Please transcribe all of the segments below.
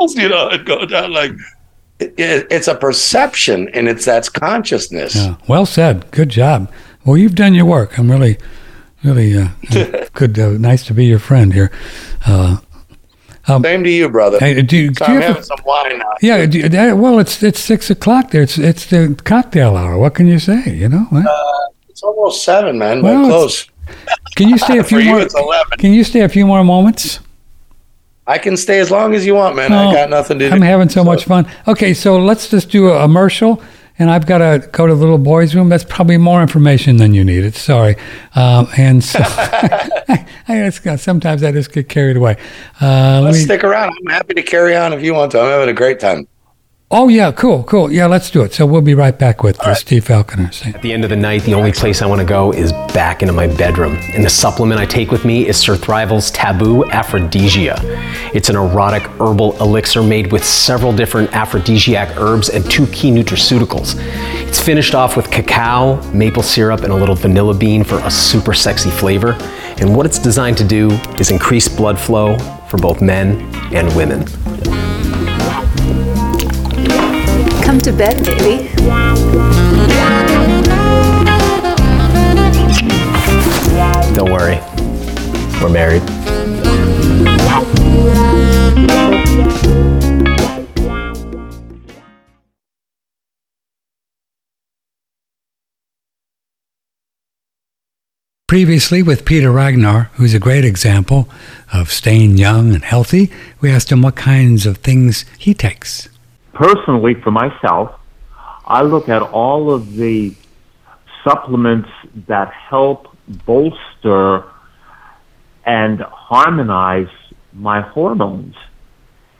you know, and go down like it, it, it's a perception and it's that's consciousness. Yeah. Well said. Good job. Well, you've done your work. I'm really, really uh, good. Uh, nice to be your friend here. Uh, um, Same to you, brother. Hey, do, so do I'm having some wine now. Yeah. That, well, it's it's six o'clock there. It's it's the cocktail hour. What can you say? You know. Uh, it's almost seven, man. Well, close. Can you stay a few more? You, it's 11. Can you stay a few more moments? I can stay as long as you want, man. I got nothing to do. I'm having so, so, much fun. Okay, so let's just do a commercial, and I've got to go to the little boy's room. That's probably more information than you needed. Sorry. Um, and so I, I just, sometimes I just get carried away. Uh, let's me, stick around. I'm happy to carry on if you want to. I'm having a great time. Oh yeah, cool, cool. Yeah, let's do it. So we'll be right back with uh, right. Steve Falconer. At the end of the night, the only place I want to go is back into my bedroom. And the supplement I take with me is Surthrival's Taboo Aphrodisia. It's an erotic herbal elixir made with several different aphrodisiac herbs and two key nutraceuticals. It's finished off with cacao, maple syrup, and a little vanilla bean for a super sexy flavor. And what it's designed to do is increase blood flow for both men and women. Come to bed, baby. Don't worry. We're married. Previously, with Peter Ragnar, who's a great example of staying young and healthy, we asked him what kinds of things he takes personally, for myself, I look at all of the supplements that help bolster and harmonize my hormones.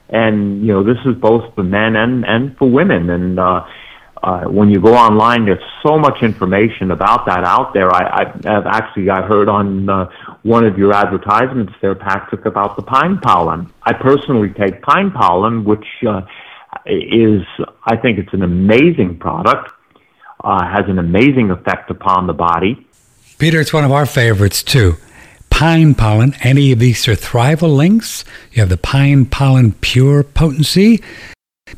And, you know, this is both for men and, and for women. And, uh, uh, when you go online, there's so much information about that out there. I, I have actually I heard on uh, one of your advertisements there, Patrick, about the pine pollen. I personally take pine pollen, which uh, is, I think it's an amazing product, uh, has an amazing effect upon the body. Peter, it's one of our favorites too. Pine pollen, any of these are thrival links. You have the pine pollen pure potency,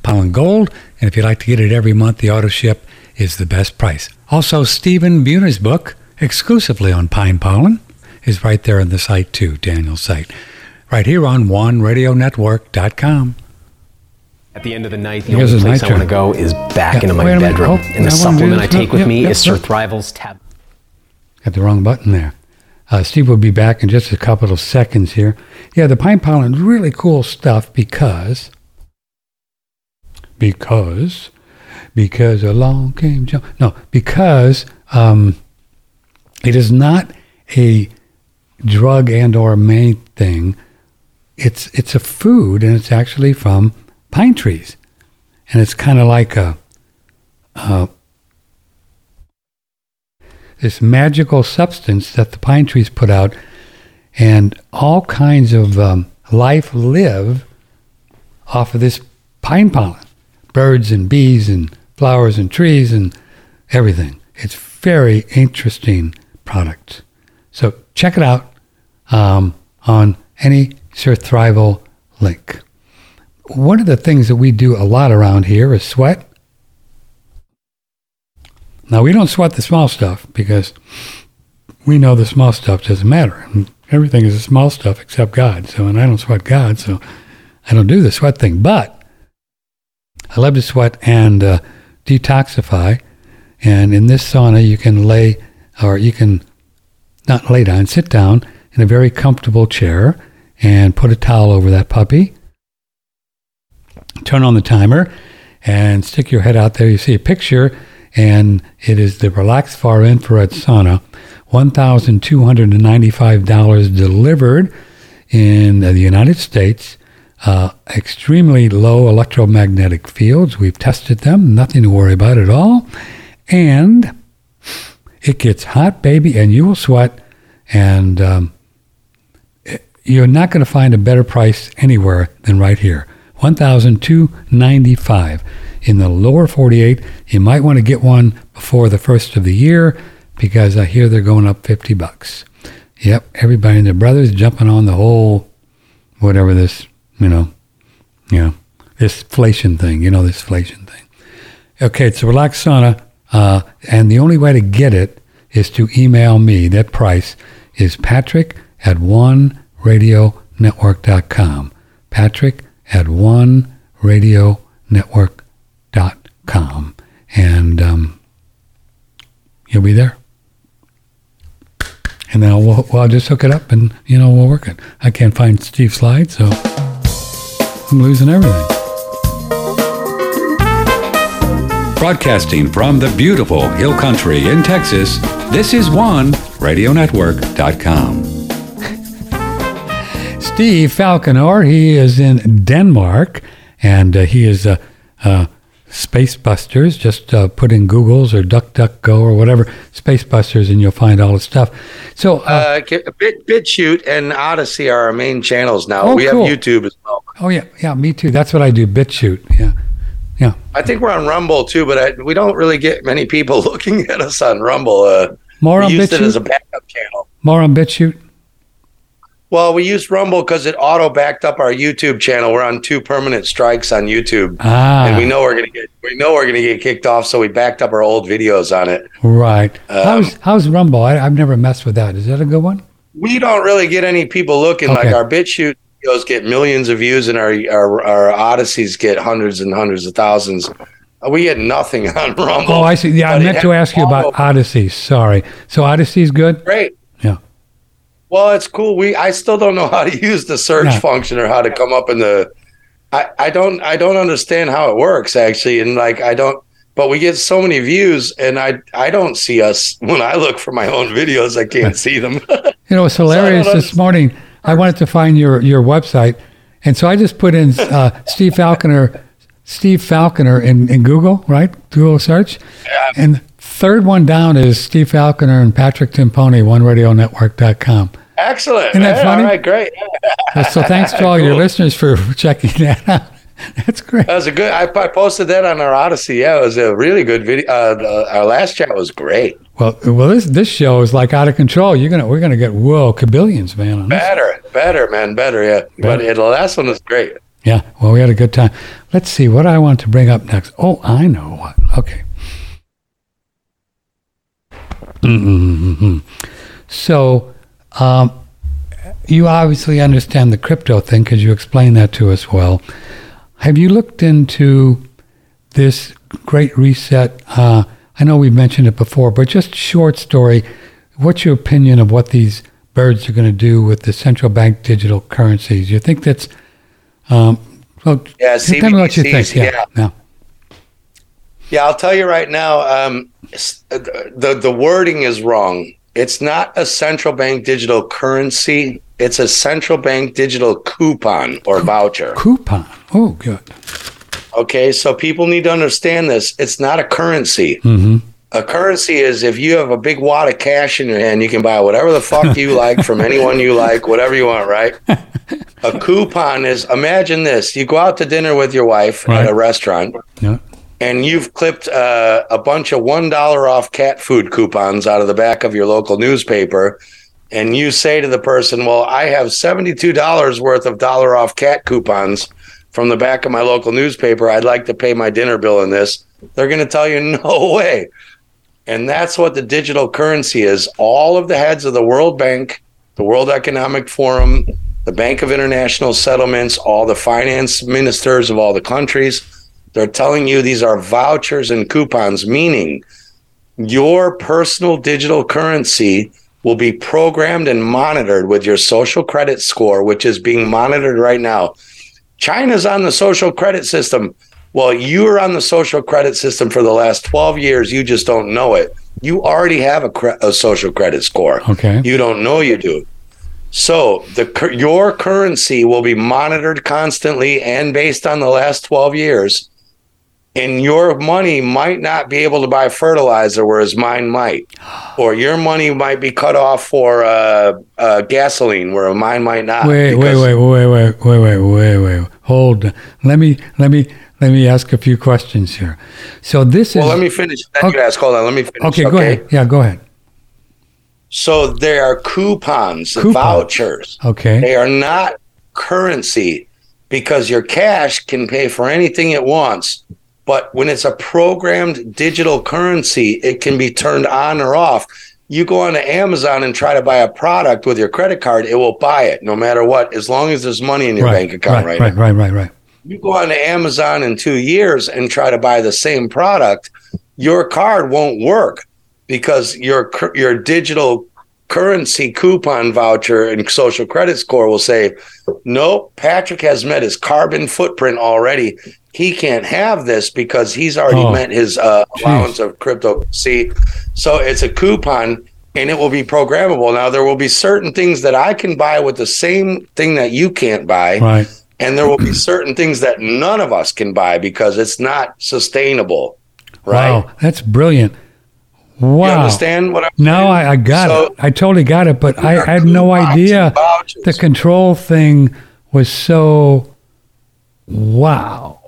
pollen gold, and if you'd like to get it every month, the auto ship is the best price. Also, Stephen Buhner's book, exclusively on pine pollen, is right there on the site too, Daniel's site. Right here on OneRadioNetwork.com. At the end of the night, the only place I want to go is back yeah, into my bedroom. Oh, and the supplement I take with me is Surthrival's Tab. Got the wrong button there. Uh, Steve will be back in just a couple of seconds here. Yeah, the pine pollen is really cool stuff because, because, because along came Joe. No, because um, it is not a drug and or main thing. It's it's a food and it's actually from pine trees. And it's kind of like a, uh, this magical substance that the pine trees put out, and all kinds of um, life live off of this pine pollen birds and bees and flowers and trees and everything. It's very interesting product. So check it out um, on any Surthrival link one of the things that we do a lot around here is sweat. Now, we don't sweat the small stuff because we know the small stuff doesn't matter. Everything is the small stuff except God. So, and I don't sweat God, so I don't do the sweat thing. But I love to sweat and uh, detoxify. And in this sauna, you can lay, or you can not lay down, sit down in a very comfortable chair and put a towel over that puppy turn on the timer and stick your head out there. You see a picture, and it is the Relax Far Infrared Sauna, $1,295 delivered in the United States. Uh, extremely low electromagnetic fields. We've tested them, nothing to worry about at all. And it gets hot, baby, and you will sweat. And um, you're not going to find a better price anywhere than right here. 1,295 in the lower 48. You might want to get one before the first of the year because I hear they're going up 50 bucks. Yep, everybody and their brothers jumping on the whole whatever this, you know, yeah. this inflation thing. You know, this inflation thing. Okay, it's a relaxed sauna, uh, and the only way to get it is to email me. That price is patrick at oneradionetwork.com. Patrick at oneradionetwork.com. And um, you'll be there. And then I'll, I'll just hook it up and, you know, we'll work it. I can't find Steve's slide, so I'm losing everything. Broadcasting from the beautiful Hill Country in Texas, this is One RadioNetwork.com. Steve Falconer, he is in Denmark, and uh, he is uh, uh, Space Busters. Just uh, put in Google's or DuckDuckGo or whatever Space Busters, and you'll find all the stuff. So, uh, Uh, Bit BitChute and Odysee are our main channels now. Oh, we cool. have YouTube as well. oh yeah, yeah, me too. That's what I do. BitChute. Yeah, yeah. I think we're on Rumble too, but I, we don't really get many people looking at us on Rumble. Uh, More on it as a backup channel. More on BitChute. Well, we used Rumble because it auto backed up our YouTube channel. We're on two permanent strikes on YouTube, Ah, and we know we're gonna get we know we're gonna get kicked off, so we backed up our old videos on it. right. Um, how's how's Rumble? I, I've never messed with that. Is that a good one? We don't really get any people looking. Like Okay. our BitChute videos get millions of views, and our our, our Odysees get hundreds and hundreds of thousands. Uh, We get nothing on Rumble. Oh, I see. Yeah, I meant to ask you about Odysee. Sorry. So Odysee's good. Great. Yeah. Well, it's cool. We I still don't know how to use the search Yeah. function or how to come up in the. I I don't I don't understand how it works actually, and like I don't. But we get so many views, and I I don't see us when I look for my own videos. I can't see them. You know, it's hilarious. don't this morning, I wanted to find your your website, and so I just put in uh, Steve Falconer, Steve Falconer in, in Google, right? Google search, and third one down is Steve Falconer and Patrick Timpone, OneRadioNetwork.com. Excellent. Isn't that Yeah, funny? All right, great. Uh, So thanks to all your listeners for checking that out. That's great. That was a good. I, I posted that on our Odysee. Yeah, it was a really good video. Uh, the, our last chat was great. Well, well, this this show is like out of control. You're gonna we're gonna get whoa kabillions, man. On this. Better, better, man, better. Yeah, but yeah, the last one was great. Yeah, well, we had a good time. Let's see what I want to bring up next. Oh, I know what. Okay. Mm-hmm. So, um, you obviously understand the crypto thing because you explained that to us well. Have you looked into this great reset? Uh, I know we've mentioned it before, but just short story. What's your opinion of what these birds are going to do with the central bank digital currencies? You think that's um, well, Yeah, tell me what you think. Yeah, yeah. yeah. Yeah, I'll tell you right now. Um, the the wording is wrong. It's not a central bank digital currency. It's a central bank digital coupon or voucher. Coupon. Oh, good. Okay, so people need to understand this. It's not a currency. Mm-hmm. A currency is if you have a big wad of cash in your hand, you can buy whatever the fuck you like from anyone you like, whatever you want, right? A coupon is imagine this: you go out to dinner with your wife Right. at a restaurant, Yeah. And you've clipped uh, a bunch of one dollar off cat food coupons out of the back of your local newspaper, and you say to the person, "Well, I have seventy-two dollars worth of dollar off cat coupons from the back of my local newspaper. I'd like to pay my dinner bill in this." They're going to tell you, "No way." And that's what the digital currency is. All of the heads of the World Bank, the World Economic Forum, the Bank of International Settlements, all the finance ministers of all the countries, they're telling you these are vouchers and coupons, meaning your personal digital currency will be programmed and monitored with your social credit score, which is being monitored right now. China's on the social credit system. Well, you are on the social credit system for the last 12 years. You just don't know it. You already have a, cre- a social credit score. Okay. You don't know you do. So the your currency will be monitored constantly and based on the last 12 years. And your money might not be able to buy fertilizer, whereas mine might. Or your money might be cut off for uh, uh, gasoline, where mine might not. Wait, wait, wait, wait, wait, wait, wait, wait, wait. Hold. Let me, let me, let me ask a few questions here. So this is Well, let me finish. Then Okay. you ask. Hold on. Let me finish. okay. Go ahead. Yeah, go ahead. So there are coupons, Coupons. vouchers. Okay. They are not currency. because your cash can pay for anything it wants. But when it's a programmed digital currency, it can be turned on or off. You go on to Amazon and try to buy a product with your credit card, it will buy it no matter what, as long as there's money in your right, bank account right, right, right, right, right, right. You go on to Amazon in two years and try to buy the same product, your card won't work because your your digital currency coupon voucher and social credit score will say, nope, Patrick has met his carbon footprint already. He can't have this because he's already Oh, met his uh, allowance of crypto. See, so it's a coupon and it will be programmable. Now, there will be certain things that I can buy with the same thing that you can't buy. Right. And there will be certain things that none of us can buy because it's not sustainable. Right. Wow, that's brilliant. Wow. You understand what I'm No, saying? I, I got So- it. I totally got it, but I, I had no idea the control thing was so wow.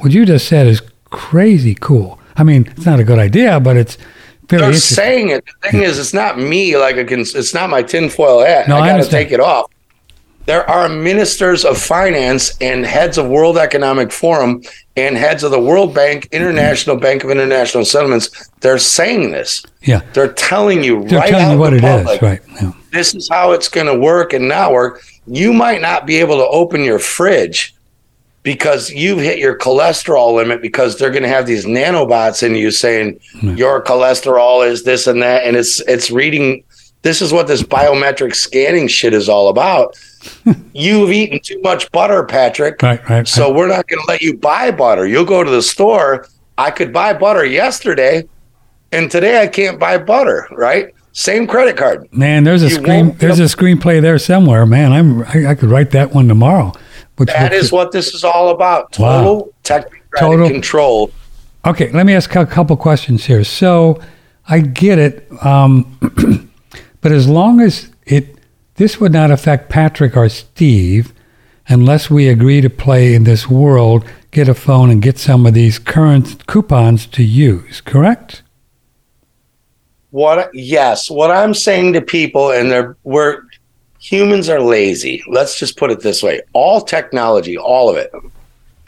What you just said is crazy cool. I mean, it's not a good idea, but it's very They're saying it. The thing is, it's not me. Like a cons- it's not my tinfoil hat. No, I I got to take it off. There are ministers of finance and heads of World Economic Forum and heads of the World Bank, International Bank of International Settlements. They're saying this. yeah. They're telling you They're right telling out you what it the is, right? Yeah. this is how it's going to work and not work. You might not be able to open your fridge because you've hit your cholesterol limit because they're going to have these nanobots in you saying hmm. your cholesterol is this and that and it's it's reading this is what this biometric scanning shit is all about. You've eaten too much butter, Patrick. Right, right, So we're not going to let you buy butter. You'll go to the store. I could buy butter yesterday, and today I can't buy butter. Right? Same credit card. Man, there's a You screen. There's a screenplay there somewhere. Man, I'm. I, I could write that one tomorrow. Which, That which- is what this is all about. Wow. Total technocratic Total- control. Okay, let me ask a couple questions here. So, I get it, um, but as long as it, this would not affect Patrick or Steve, unless we agree to play in this world, get a phone and get some of these current coupons to use. Correct? What? Yes. What I'm saying to people, and they're we're humans are lazy. Let's just put it this way: all technology, all of it.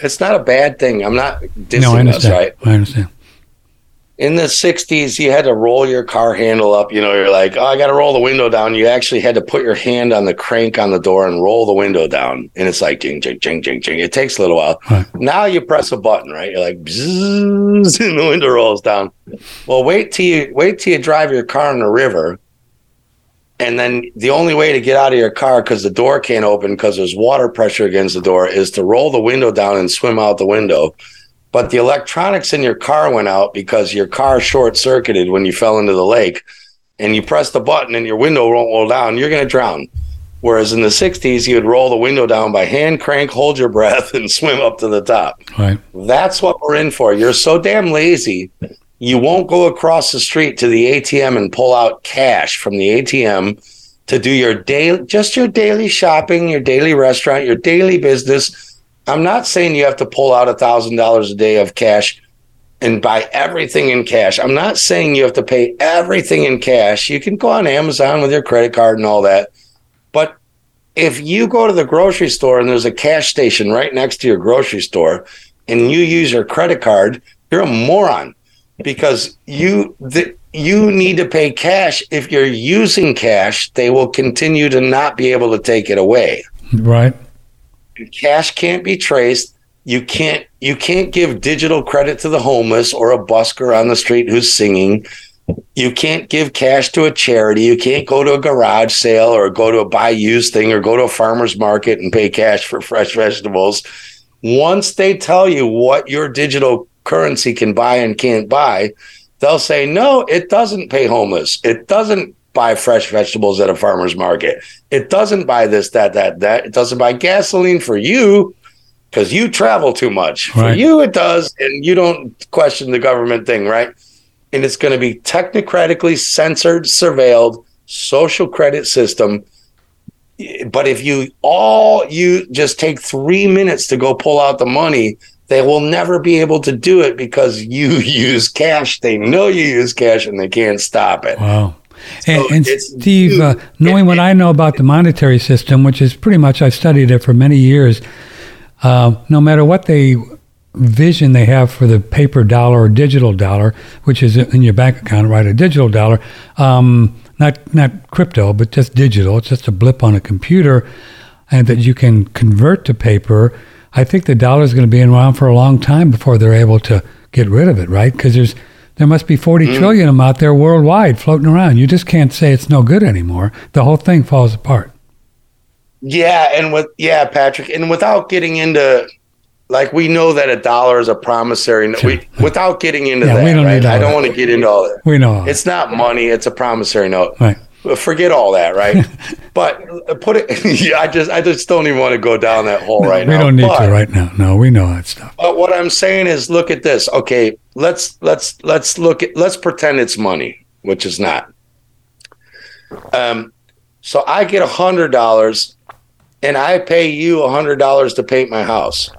It's not a bad thing. I'm not dissing no, I us, right? I understand. in the 60s you had to roll your car handle up you know you're like oh i gotta roll the window down you actually had to put your hand on the crank on the door and roll the window down and it's like jing jing jing jing jing it takes a little while Right. now you press a button right you're like bzzz, and the window rolls down well wait till you wait till you drive your car in the river and then the only way to get out of your car because the door can't open because there's water pressure against the door is to roll the window down and swim out the window but the electronics in your car went out because your car short circuited when you fell into the lake and you press the button and your window won't roll down, you're going to drown. Whereas in the 60s, you would roll the window down by hand crank, hold your breath, and swim up to the top. Right. That's what we're in for. You're so damn lazy, you won't go across the street to the ATM and pull out cash from the ATM to do your daily, just your daily shopping, your daily restaurant, your daily business. I'm not saying you have to pull out a thousand dollars a day of cash and buy everything in cash. I'm not saying you have to pay everything in cash. You can go on Amazon with your credit card and all that. But if you go to the grocery store and there's a cash station right next to your grocery store and you use your credit card, you're a moron because you the, you need to pay cash. If you're using cash, they will continue to not be able to take it away. Right. cash can't be traced. You can't you can't give digital credit to the homeless or a busker on the street who's singing. You can't give cash to a charity. You can't go to a garage sale or go to a buy used thing or go to a farmer's market and pay cash for fresh vegetables. Once they tell you what your digital currency can buy and can't buy they'll say no it doesn't pay homeless. It doesn't buy fresh vegetables at a farmer's market. It doesn't buy this that that that. It doesn't buy gasoline for you because you travel too much. For you it does and you don't question the government thing right? And it's going to be technocratically censored surveilled social credit system. But if you all you just take three minutes to go pull out the money they will never be able to do it because you use cash they know you use cash and they can't stop it Wow. And, So and it's Steve, uh, knowing what I know about the monetary system, which is pretty much I've studied it for many years, uh, no matter what they vision they have for the paper dollar or digital dollar, which is in your bank account, right? A digital dollar, um, not not crypto, but just digital. It's just a blip on a computer, and that you can convert to paper. I think the dollar is going to be around for a long time before they're able to get rid of it, right? Because there's there must be forty mm. trillion of them out there worldwide floating around. You just can't say it's no good anymore. The whole thing falls apart. Yeah, and with yeah, Patrick, and without getting into like we know that a dollar is a promissory we, without getting into yeah, that right i don't want to get into all that we know it's not money it's a promissory note right forget all that right? But put it yeah, i just i just don't even want to go down that hole no, right we now we don't need but, to right now. No we know that stuff. But what i'm saying is look at this. Okay let's let's let's look at let's pretend it's money which is not. Um so i get a hundred dollars and i pay you a hundred dollars to paint my house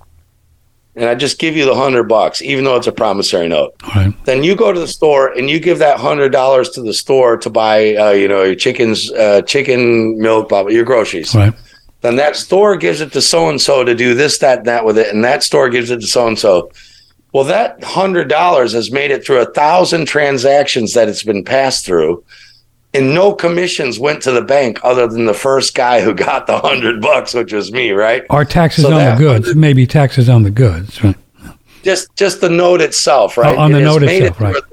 and I just give you the hundred bucks, even though it's a promissory note. Right. Then you go to the store and you give that hundred dollars to the store to buy, uh, you know, your chickens, uh, chicken, milk, blah, blah, your groceries. Right. Then that store gives it to so and so to do this, that, and that with it, and that store gives it to so and so. Well, that hundred dollars has made it through a thousand transactions that it's been passed through and no commissions went to the bank other than the first guy who got the hundred bucks, which was me, right? Or taxes so on the goods, maybe taxes on the goods, right? Just just the note itself, right? Oh, on the note itself, it right?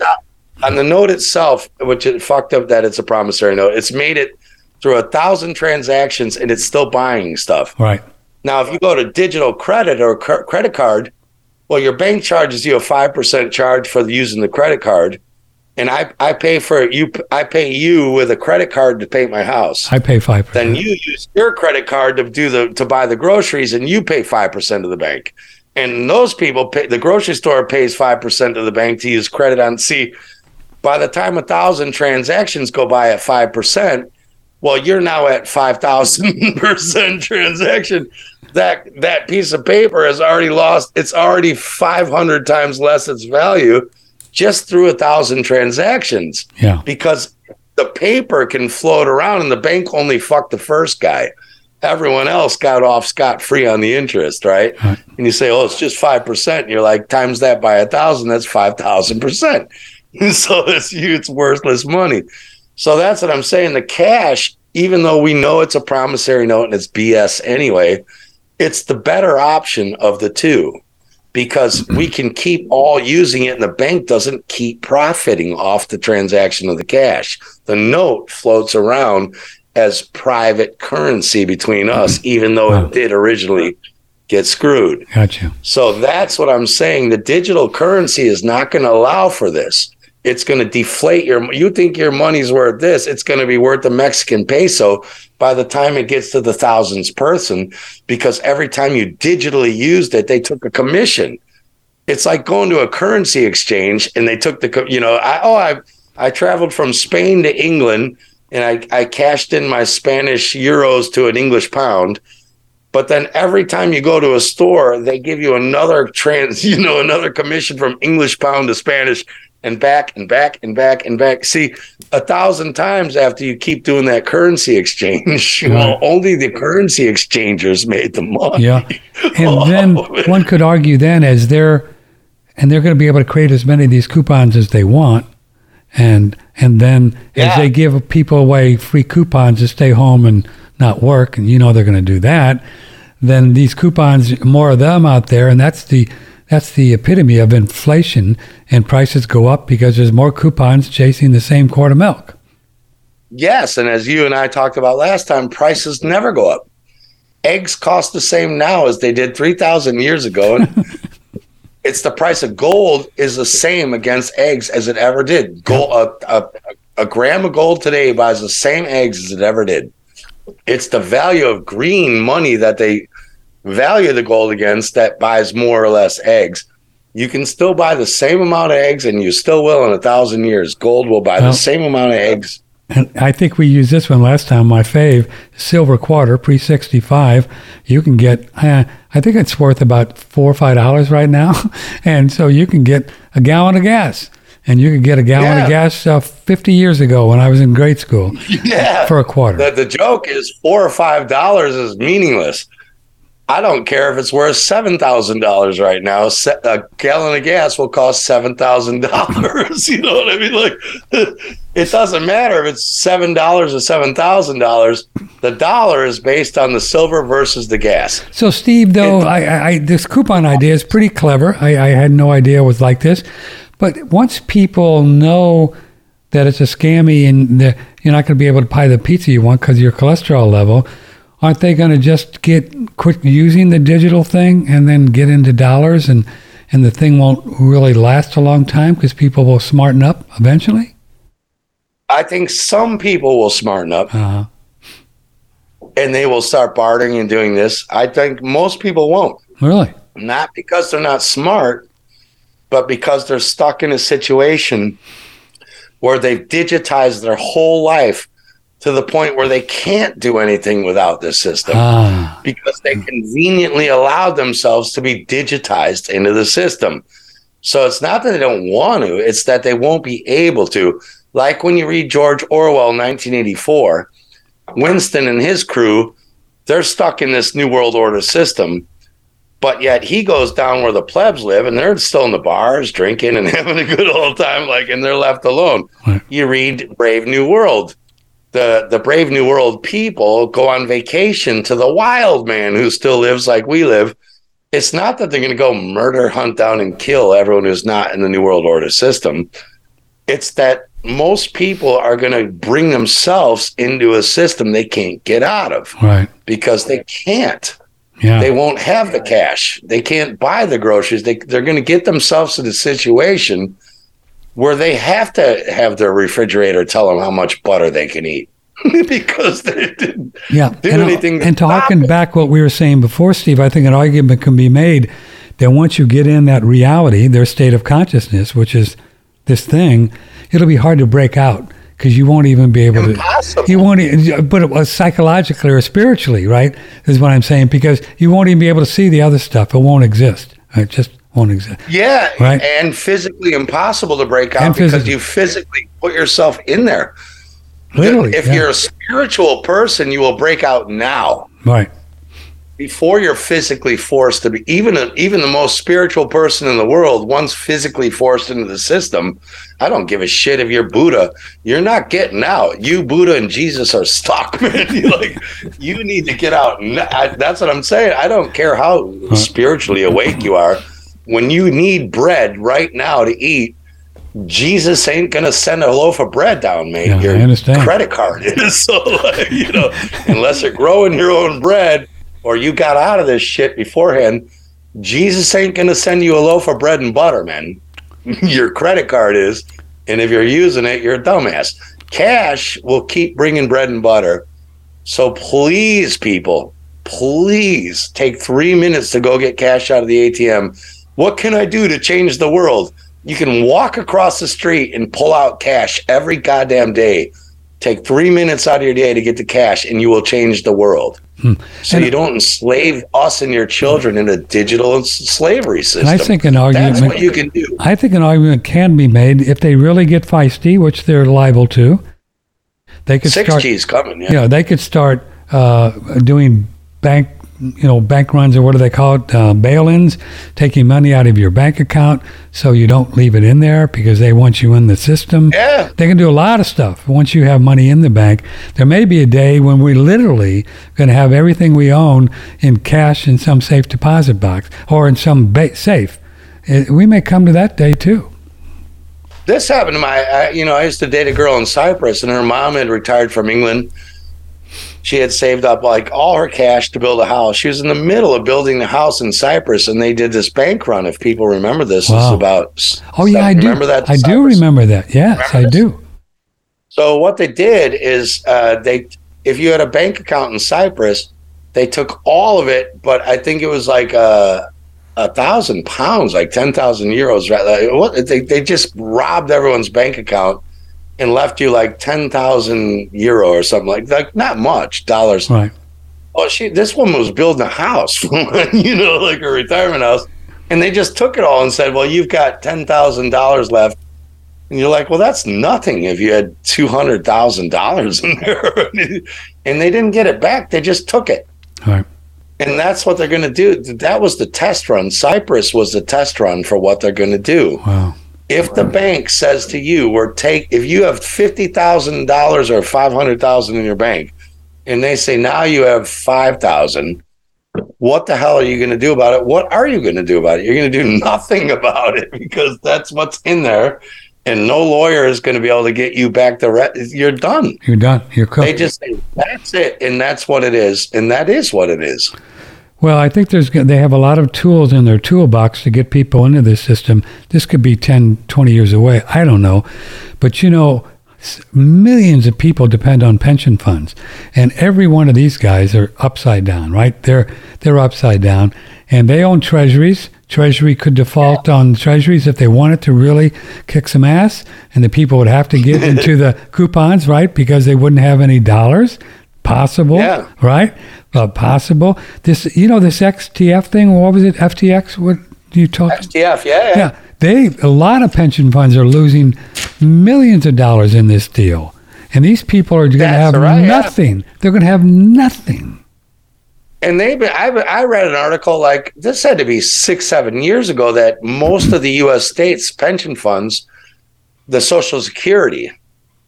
on the note itself, which it fucked up that it's a promissory note. It's made it through a thousand transactions, and it's still buying stuff. Right now, if you go to digital credit or credit card, well, your bank charges you a five percent charge for using the credit card and I, I pay for you I pay you with a credit card to paint my house. I pay five. percent Then you use your credit card to do the to buy the groceries, and you pay five percent of the bank. And those people pay the grocery store pays five percent of the bank to use credit on. See, by the time a thousand transactions go by at five percent, well, you're now at five thousand percent transaction. That that piece of paper has already lost. It's already five hundred times less its value just through a thousand transactions. Yeah. Because the paper can float around and the bank only fucked the first guy. Everyone else got off scot free on the interest, right? right? And you say, oh, it's just 5%. You're like, times that by a thousand, that's 5,000%. so it's, it's worthless money. So that's what I'm saying. The cash, even though we know it's a promissory note and it's BS anyway, it's the better option of the two because we can keep all using it and the bank doesn't keep profiting off the transaction of the cash. The note floats around as private currency between us, mm-hmm. even though wow. it did originally get screwed. Gotcha. So that's what I'm saying. The digital currency is not going to allow for this. It's going to deflate your. You think your money's worth this? It's going to be worth the Mexican peso by the time it gets to the thousands person because every time you digitally used it, they took a commission. It's like going to a currency exchange and they took the, you know, I, oh, I, I traveled from Spain to England and I, I cashed in my Spanish euros to an English pound. But then every time you go to a store, they give you another trans, you know, another commission from English pound to Spanish and back and back and back and back. See, a thousand times after you keep doing that currency exchange, well, only the currency exchangers made the money. Yeah. And oh, then man. one could argue then as they're and they're going to be able to create as many of these coupons as they want. And and then yeah. as they give people away free coupons to stay home and not work, and you know they're going to do that, then these coupons, more of them out there, and that's the that's the epitome of inflation, and prices go up because there's more coupons chasing the same quart of milk. Yes, and as you and I talked about last time, prices never go up. Eggs cost the same now as they did 3,000 years ago. And it's the price of gold is the same against eggs as it ever did. Gold, a, a, a gram of gold today buys the same eggs as it ever did. It's the value of green money that they value the gold against that buys more or less eggs, you can still buy the same amount of eggs and you still will in a thousand years. Gold will buy well, the same amount of eggs. And I think we used this one last time. My fave, silver quarter, pre 65. You can get, uh, I think it's worth about four or five dollars right now. and so you can get a gallon of gas. And you could get a gallon yeah. of gas uh, 50 years ago when I was in grade school. Yeah. For a quarter. The, the joke is four or five dollars is meaningless I don't care if it's worth seven thousand dollars right now. A gallon of gas will cost seven thousand dollars. You know what I mean? Like, it doesn't matter if it's seven dollars or seven thousand dollars. The dollar is based on the silver versus the gas. So, Steve, though, I, I, I this coupon idea is pretty clever. I, I had no idea it was like this, but once people know that it's a scammy and the, you're not going to be able to buy the pizza you want because your cholesterol level, aren't they going to just get quit using the digital thing and then get into dollars and and the thing won't really last a long time because people will smarten up eventually? I think some people will smarten up Uh, and they will start bartering and doing this. I think most people won't. really? not because they're not smart, but because they're stuck in a situation where they've digitized their whole life to the point where they can't do anything without this system Ah, because they conveniently allowed themselves to be digitized into the system. So it's not that they don't want to, it's that they won't be able to. Like when you read George Orwell 1984, Winston and his crew, they're stuck in this New World Order system, but yet he goes down where the plebs live and they're still in the bars drinking and having a good old time, like, and they're left alone. Right. You read Brave New World. The, the Brave New World people go on vacation to the wild man who still lives like we live. It's not that they're going to go murder, hunt down, and kill everyone who's not in the New World Order system. It's that most people are going to bring themselves into a system they can't get out of right. because they can't. Yeah. They won't have the cash. They can't buy the groceries. They, they're going to get themselves in a situation where they have to have their refrigerator tell them how much butter they can eat because they didn't yeah. do and, anything. and to harken back what we were saying before, Steve, I think an argument can be made that once you get in that reality, their state of consciousness, which is this thing, it'll be hard to break out because you won't even be able Impossible. to. You won't, but it was psychologically or spiritually, right? Is what I'm saying because you won't even be able to see the other stuff. It won't exist. Just won't exist. Yeah, Right. and physically impossible to break out And because physically. you physically put yourself in there. Literally, if yeah. you're a spiritual person, you will break out now. right. before you're physically forced to be even a, even the most spiritual person in the world once physically forced into the system i don't give a shit if you're buddha you're not getting out you buddha and jesus are stuck man you like you need to get out I- that's what i'm saying i don't care how spiritually awake you are when you need bread right now to eat Jesus ain't gonna send a loaf of bread down, mate. Yeah, I Your understand. credit card is so, like, you know, unless you're growing your own bread or you got out of this shit beforehand, Jesus ain't gonna send you a loaf of bread and butter, man. your credit card is, and if you're using it, you're a dumbass. Cash will keep bringing bread and butter. So please, people, please take three minutes to go get cash out of the ATM. What can I do to change the world? You can walk across the street and pull out cash every goddamn day. Take three minutes out of your day to get the cash, and you will change the world. So And- you don't enslave us and your children in a digital slavery system. I think an argument- That's what you can do. I think an argument can be made if they really get feisty, which they're liable to. They could Six start. G's coming. Yeah. Yeah, they could start uh, doing bank, you know, bank runs or what do they call it, uh, bail-ins, taking money out of your bank account so you don't leave it in there because they want you in the system. Yeah. They can do a lot of stuff once you have money in the bank. There may be a day when we're literally going to have everything we own in cash in some safe deposit box or in some ba- safe. It, we may come to that day too. this happened to my I, you know i used to date a girl in cyprus and her mom had retired from england she had saved up like all her cash to build a house she was in the middle of building the house in cyprus and they did this bank run if people remember this this is about Oh yeah, I do. remember that I do remember that. Yes, Remember I this? do. so what they did is uh, they if you had a bank account in cyprus they took all of it but i think it was like uh, a thousand pounds, like ten thousand euros. Right? Like, what they they just robbed everyone's bank account and left you like ten thousand euro or something like like not much dollars. Right. Oh, she this woman was building a house, you know, like a retirement house, and they just took it all and said, "Well, you've got ten thousand dollars left." And you're like, well, that's nothing if you had two hundred thousand dollars in there, and they didn't get it back. They just took it. Right. And that's what they're going to do. That was the test run. Cyprus was the test run for what they're going to do. Wow. If the bank says to you, "We're take," if you have fifty thousand dollars or five hundred thousand in your bank, and they say now you have five thousand, what the hell are you going to do about it? What are you going to do about it? You're going to do nothing about it because that's what's in there, and no lawyer is going to be able to get you back the re- You're done. You're done. You're cooked. They just say that's it, and that's what it is, and that is what it is. Well, I think there's they have a lot of tools in their toolbox to get people into this system. This could be 10, 20 years away. I don't know. But you know, millions of people depend on pension funds. And every one of these guys are upside down, right? They're they're upside down and they own treasuries. Treasury could default on treasuries if they wanted to really kick some ass and the people would have to get into the coupons, right? Because they wouldn't have any dollars. Possible, Yeah. right? Uh, possible. This, you know, this XTF thing. What was it? FTX. What you talked? XTF, yeah, yeah. Yeah, they a lot of pension funds are losing millions of dollars in this deal, and these people are going to have right, yeah. nothing. They're going to have nothing. And they, I, I read an article like this had to be six, seven years ago that most of the U.S. states pension funds, the Social Security,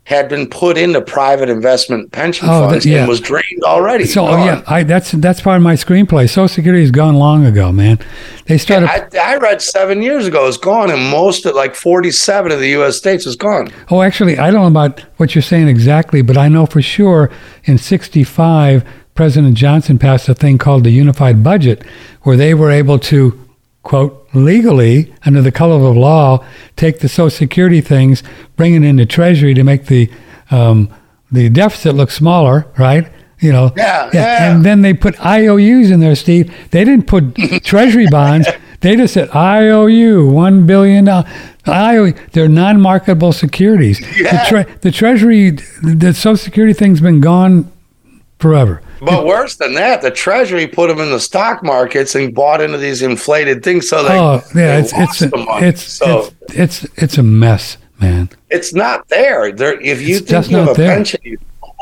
had been put into private investment pension Oh, funds that- yeah. and was drained already. So oh, Gone. yeah, I, that's that's part of my screenplay. Social Security is gone long ago, man. They started. I, I read seven years ago it's gone, and most of like forty-seven of the U.S. states is gone. Oh, actually, I don't know about what you're saying exactly, but I know for sure in 65, President Johnson passed a thing called the Unified Budget, where they were able to, quote, legally, under the color of law, take the Social Security things, bring it into Treasury to make the, um, the deficit look smaller, right? You know, Yeah, yeah. And then they put IOUs in there, Steve. They didn't put Treasury bonds. They just said IOU, one billion dollars. IOU, they're non-marketable securities. The, Yeah. tre- the Treasury, the Social Security thing's been gone forever. But worse than that, the Treasury put them in the stock markets and bought into these inflated things. So they, oh, yeah, they it's lost it's the money. it's, so it's it's it's a mess, man. it's not there. There, if you It's think just you have a there. pension, you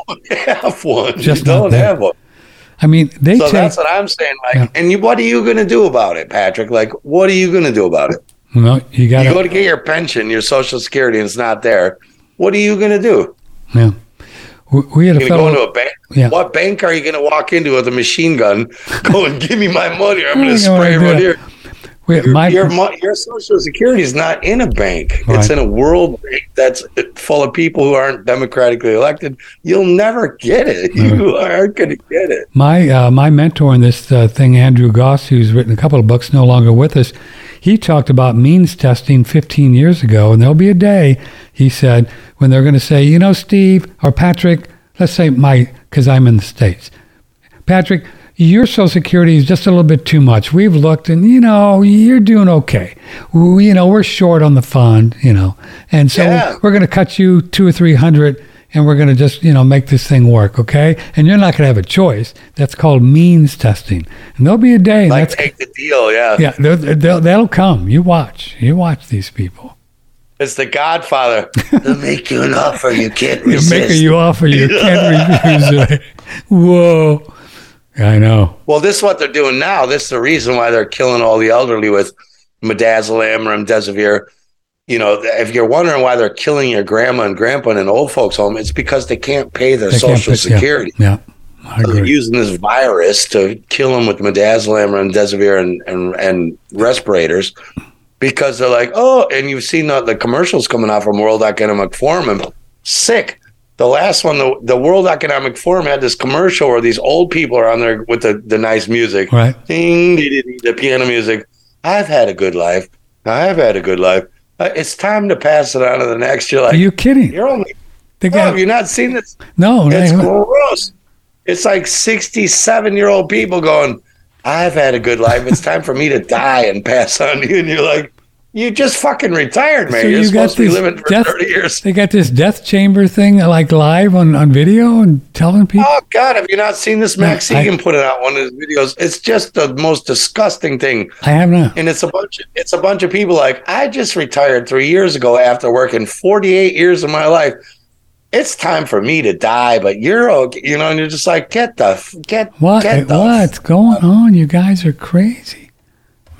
don't have one. Just you don't have one. I mean, they So take that's what I'm saying. Like, Yeah. and you, what are you going to do about it, Patrick? Like, what are you going to do about it? well, you got You go to to get your pension, your Social Security, and it's not there. What are you going to do? yeah. We, had a to go into a bank? Yeah. What bank are you going to walk into with a machine gun? Go and give me my money. Or I'm going to spray right here. we, Your, my, your, your Social Security is not in a bank. It's in a world bank that's full of people who aren't democratically elected. You'll never get it. You aren't going to get it. My uh, my mentor in this uh, thing, Andrew Gause, who's written a couple of books, no longer with us. He talked about means testing 15 years ago, and there'll be a day, he said, when they're going to say, you know, Steve or Patrick, let's say my, because I'm in the states, Patrick, your Social Security is just a little bit too much. We've looked, and you know, you're doing okay. We, you know, we're short on the fund, you know, and so Yeah. we're going to cut you two or three hundred, and we're going to just, you know, make this thing work, okay? And you're not going to have a choice. That's called means testing, and there'll be a day. Like, that's take the deal. Yeah. yeah, they'll, they'll, that'll come. You watch, you watch these people. It's the Godfather. They'll make you an offer you can't resist. They resist. make you offer, you can't refuse it. Whoa, I know. Well, this is what they're doing now. This is the reason why they're killing all the elderly with midazolam, or remdesivir. You know, if you're wondering why they're killing your grandma and grandpa in an old folks' home, it's because they can't pay their They social yeah, security. Yeah, I So they're using this virus to kill them with midazolam, remdesivir, and, and and respirators because they're like, oh, and you've seen the, the commercials coming out from World Economic Forum and sick. The last one, the, the World Economic Forum had this commercial where these old people are on there with the, the nice music, Right. ding, dee, dee, the piano music. I've had a good life. I've had a good life. Uh, it's time to pass it on to the next. You're like, Are you kidding? you're only. They No, got, have you not seen this? no, It's gross. It's like 67 year old people going, I've had a good life. It's time for me to die and pass on to you. And you're like, you just fucking retired, man. So you're you got supposed to be living for death- 30 years. They got this death chamber thing like live on, on video and telling people. Oh, God. Have you not seen this? Max No, I- Igan put it out one of his videos. It's just the most disgusting thing. I have not. And it's a bunch of, it's a bunch of people like, I just retired three years ago after working 48 years of my life. it's time for me to die, but you're okay, you know, and you're just like, get the get What? get the What's going on? You guys are crazy,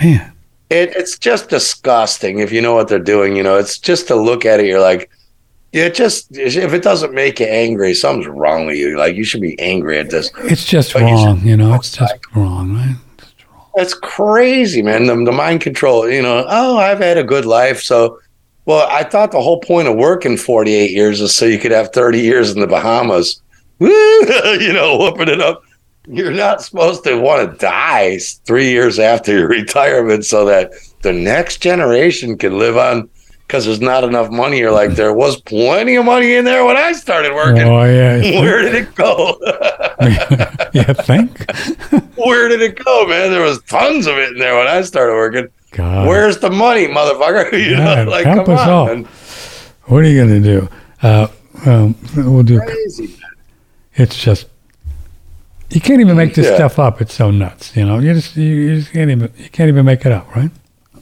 man. It, it's just disgusting if you know what they're doing. You know, it's just to look at it, you're like, yeah, just if it doesn't make you angry, something's wrong with you. Like you should be angry at this. It's just But wrong. You know, it's just wrong, right? That's crazy, man. The, the mind control. You know, oh, I've had a good life, so. Well, I thought the whole point of working 48 years is so you could have 30 years in the Bahamas. Woo! you know, whooping it up. You're not supposed to want to die three years after your retirement so that the next generation can live on because there's not enough money. You're like, there was plenty of money in there when I started working. Oh yeah. Where did it go? yeah. Think. Where did it go, man? There was tons of it in there when I started working. God. Where's the money, motherfucker? You God, know, like help come us on. all. man. What are you gonna do? Uh, um, we'll do. Crazy. It's just you can't even make this Yeah. stuff up. It's so nuts. You know, you just you, you just can't even you can't even make it up, right?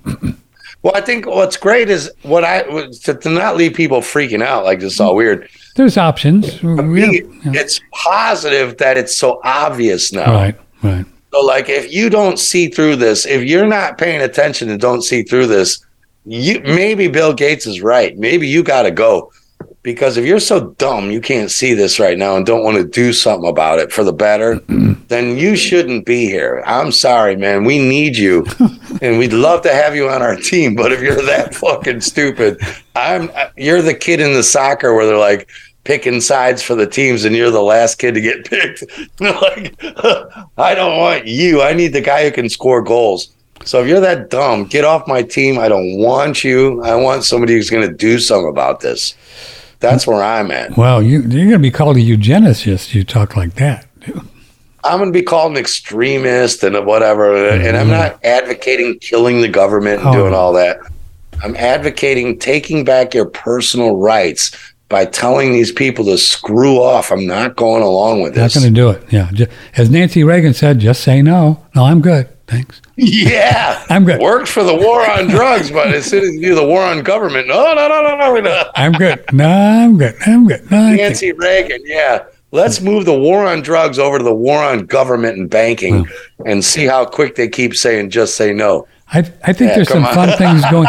Well, I think what's great is what I to, to not leave people freaking out like this is all weird. There's options. Me, yeah. It's positive that it's so obvious now. Right. Right. So, like, if you don't see through this, if you're not paying attention and don't see through this, you maybe Bill Gates is right. Maybe you got to go because if you're so dumb you can't see this right now and don't want to do something about it for the better, then you shouldn't be here. I'm sorry, man. We need you, and we'd love to have you on our team. But if you're that fucking stupid, I'm. Uh, you're the kid in the soccer where they're like picking sides for the teams and you're the last kid to get picked. like, I don't want you. I need the guy who can score goals. So if you're that dumb, get off my team. I don't want you. I want somebody who's going to do something about this. That's where I'm at. Well, you you're gonna be called a eugenicist. You talk like that. I'm going to be called an extremist and whatever. And I'm not mm-hmm. advocating killing the government and Oh. doing all that. I'm advocating taking back your personal rights by telling these people to screw off. I'm not going along with this. Not going to do it. Yeah. As Nancy Reagan said, just say no. No, I'm good. Thanks. Yeah, I'm good. Worked for the war on drugs, but as soon as you do the war on government, no, no, no, no, no, no. I'm good. No, I'm good. I'm good. No, Nancy Reagan, yeah. Let's move the war on drugs over to the war on government and banking, and see how quick they keep saying just say no. I, I think Yeah, there's some come fun things going.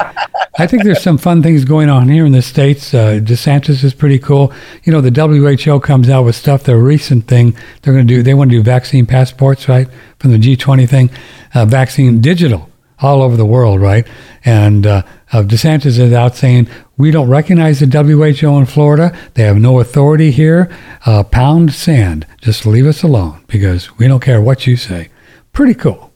I think there's some fun things going on here in the states. Uh, DeSantis is pretty cool. You know, the WHO comes out with stuff. Their recent thing they're going to do. They want to do vaccine passports, right, from the G20 thing. Uh, vaccine digital all over the world, right? And uh, uh, DeSantis is out saying we don't recognize the WHO in Florida. They have no authority here. Uh, pound sand. Just leave us alone because we don't care what you say. Pretty cool.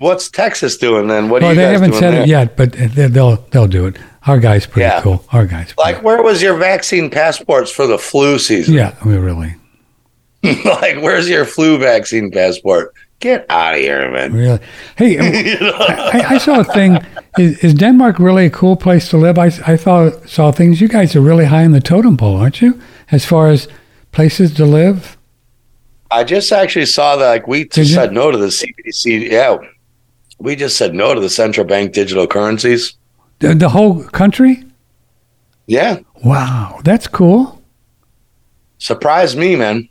Cool. What's Texas doing then? What are Well, you they haven't said there? it yet, but they- they'll they'll do it. Our guy's pretty Yeah. cool. Our guy's Like, where was your vaccine passports for the flu season? yeah, we really, like, where's your flu vaccine passport? Get out of here, man. really. Hey, You know? I, I saw a thing. Is, is Denmark really a cool place to live? I, I thought saw things. You guys are really high in the totem pole, aren't you? As far as places to live. I just actually saw that like we Did just you? said no to the CBDC. Yeah, we just said no to the central bank digital currencies. The, the whole country. Yeah, Wow, that's cool. surprised me, man.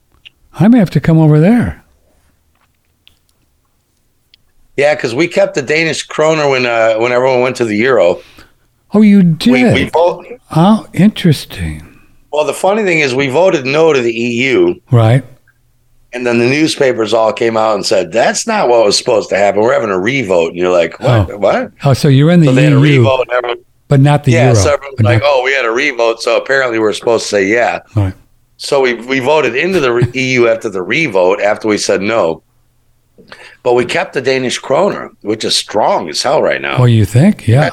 I may have to come over there. Yeah, because we kept the Danish kroner when uh, when everyone went to the euro. Oh, you We, did. we vote. oh, interesting. Well, the funny thing is, we voted no to the EU, Right. And then the newspapers all came out and said that's not what was supposed to happen. We're having a revote, and you're like, what? Oh. What? Oh, so you're in the So they had a EU, revote, everyone, but not the yeah. euro. So everyone's like, not- oh, we had a revote, so apparently we're supposed to say yeah. Right. So we we voted into the EU after the revote after we said no, but we kept the Danish kroner, which is strong as hell right now. Oh, you think? Yeah.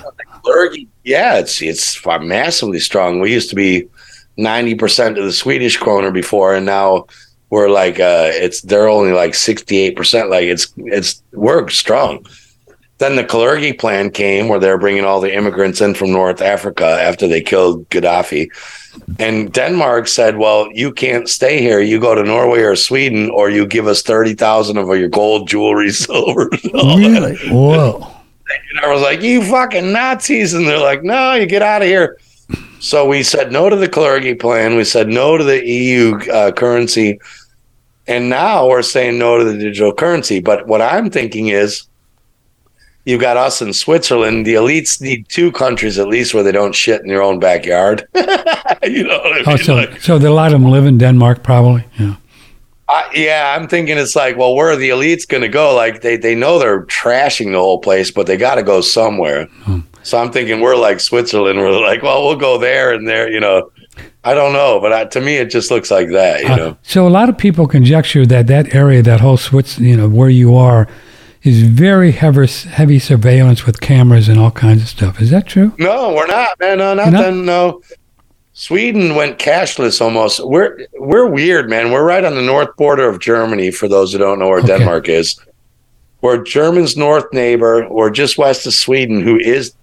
Yeah, it's it's massively strong. We used to be ninety percent of the Swedish kroner before, and now we're like uh, it's they're only like sixty eight percent. Like it's it's we're strong. Then the Kalergi plan came, where they're bringing all the immigrants in from North Africa after they killed Gaddafi. And Denmark said, "Well, you can't stay here. You go to Norway or Sweden, or you give us thirty thousand of your gold, jewelry, silver." Really? Whoa. And I was like, "You fucking Nazis!" And they're like, "No, you get out of here." So we said no to the Kalergi plan. We said no to the EU uh, currency. And now we're saying no to the digital currency. But what I'm thinking is you've got us in Switzerland. The elites need two countries at least where they don't shit in their own backyard. you know what I mean? Oh, so Like- so a lot of them live in Denmark, probably. Yeah. I, yeah, I'm thinking it's like, well, where are the elites going to go? Like they they know they're trashing the whole place, but they got to go somewhere. So I'm thinking we're like Switzerland. We're like, well, we'll go there and there. You know, I don't know, but I, to me, it just looks like that. You Uh, know, so a lot of people conjecture that that area, that whole Swiss, you know, where you are, is very heavy, heavy surveillance with cameras and all kinds of stuff. Is that true? no, we're not, man. No, not? nothing. No. Sweden went cashless almost. We're we're weird, man. We're right on the north border of Germany. For those who don't know where Okay. Denmark is, we're Germany's north neighbor. We're just west of Sweden, who is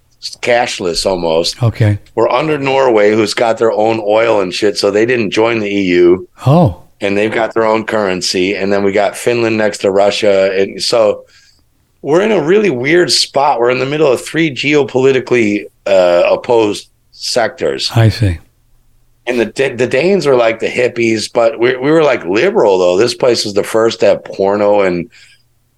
cashless almost. Okay. We're under Norway, who's got their own oil and shit, so they didn't join the EU, Oh, and they've got their own currency. And then we got Finland next to Russia, and so we're in a really weird spot. We're in the middle of three geopolitically uh, opposed sectors, I see. and the the Danes were like the hippies, but we we were like liberal though. This place was the first to have porno and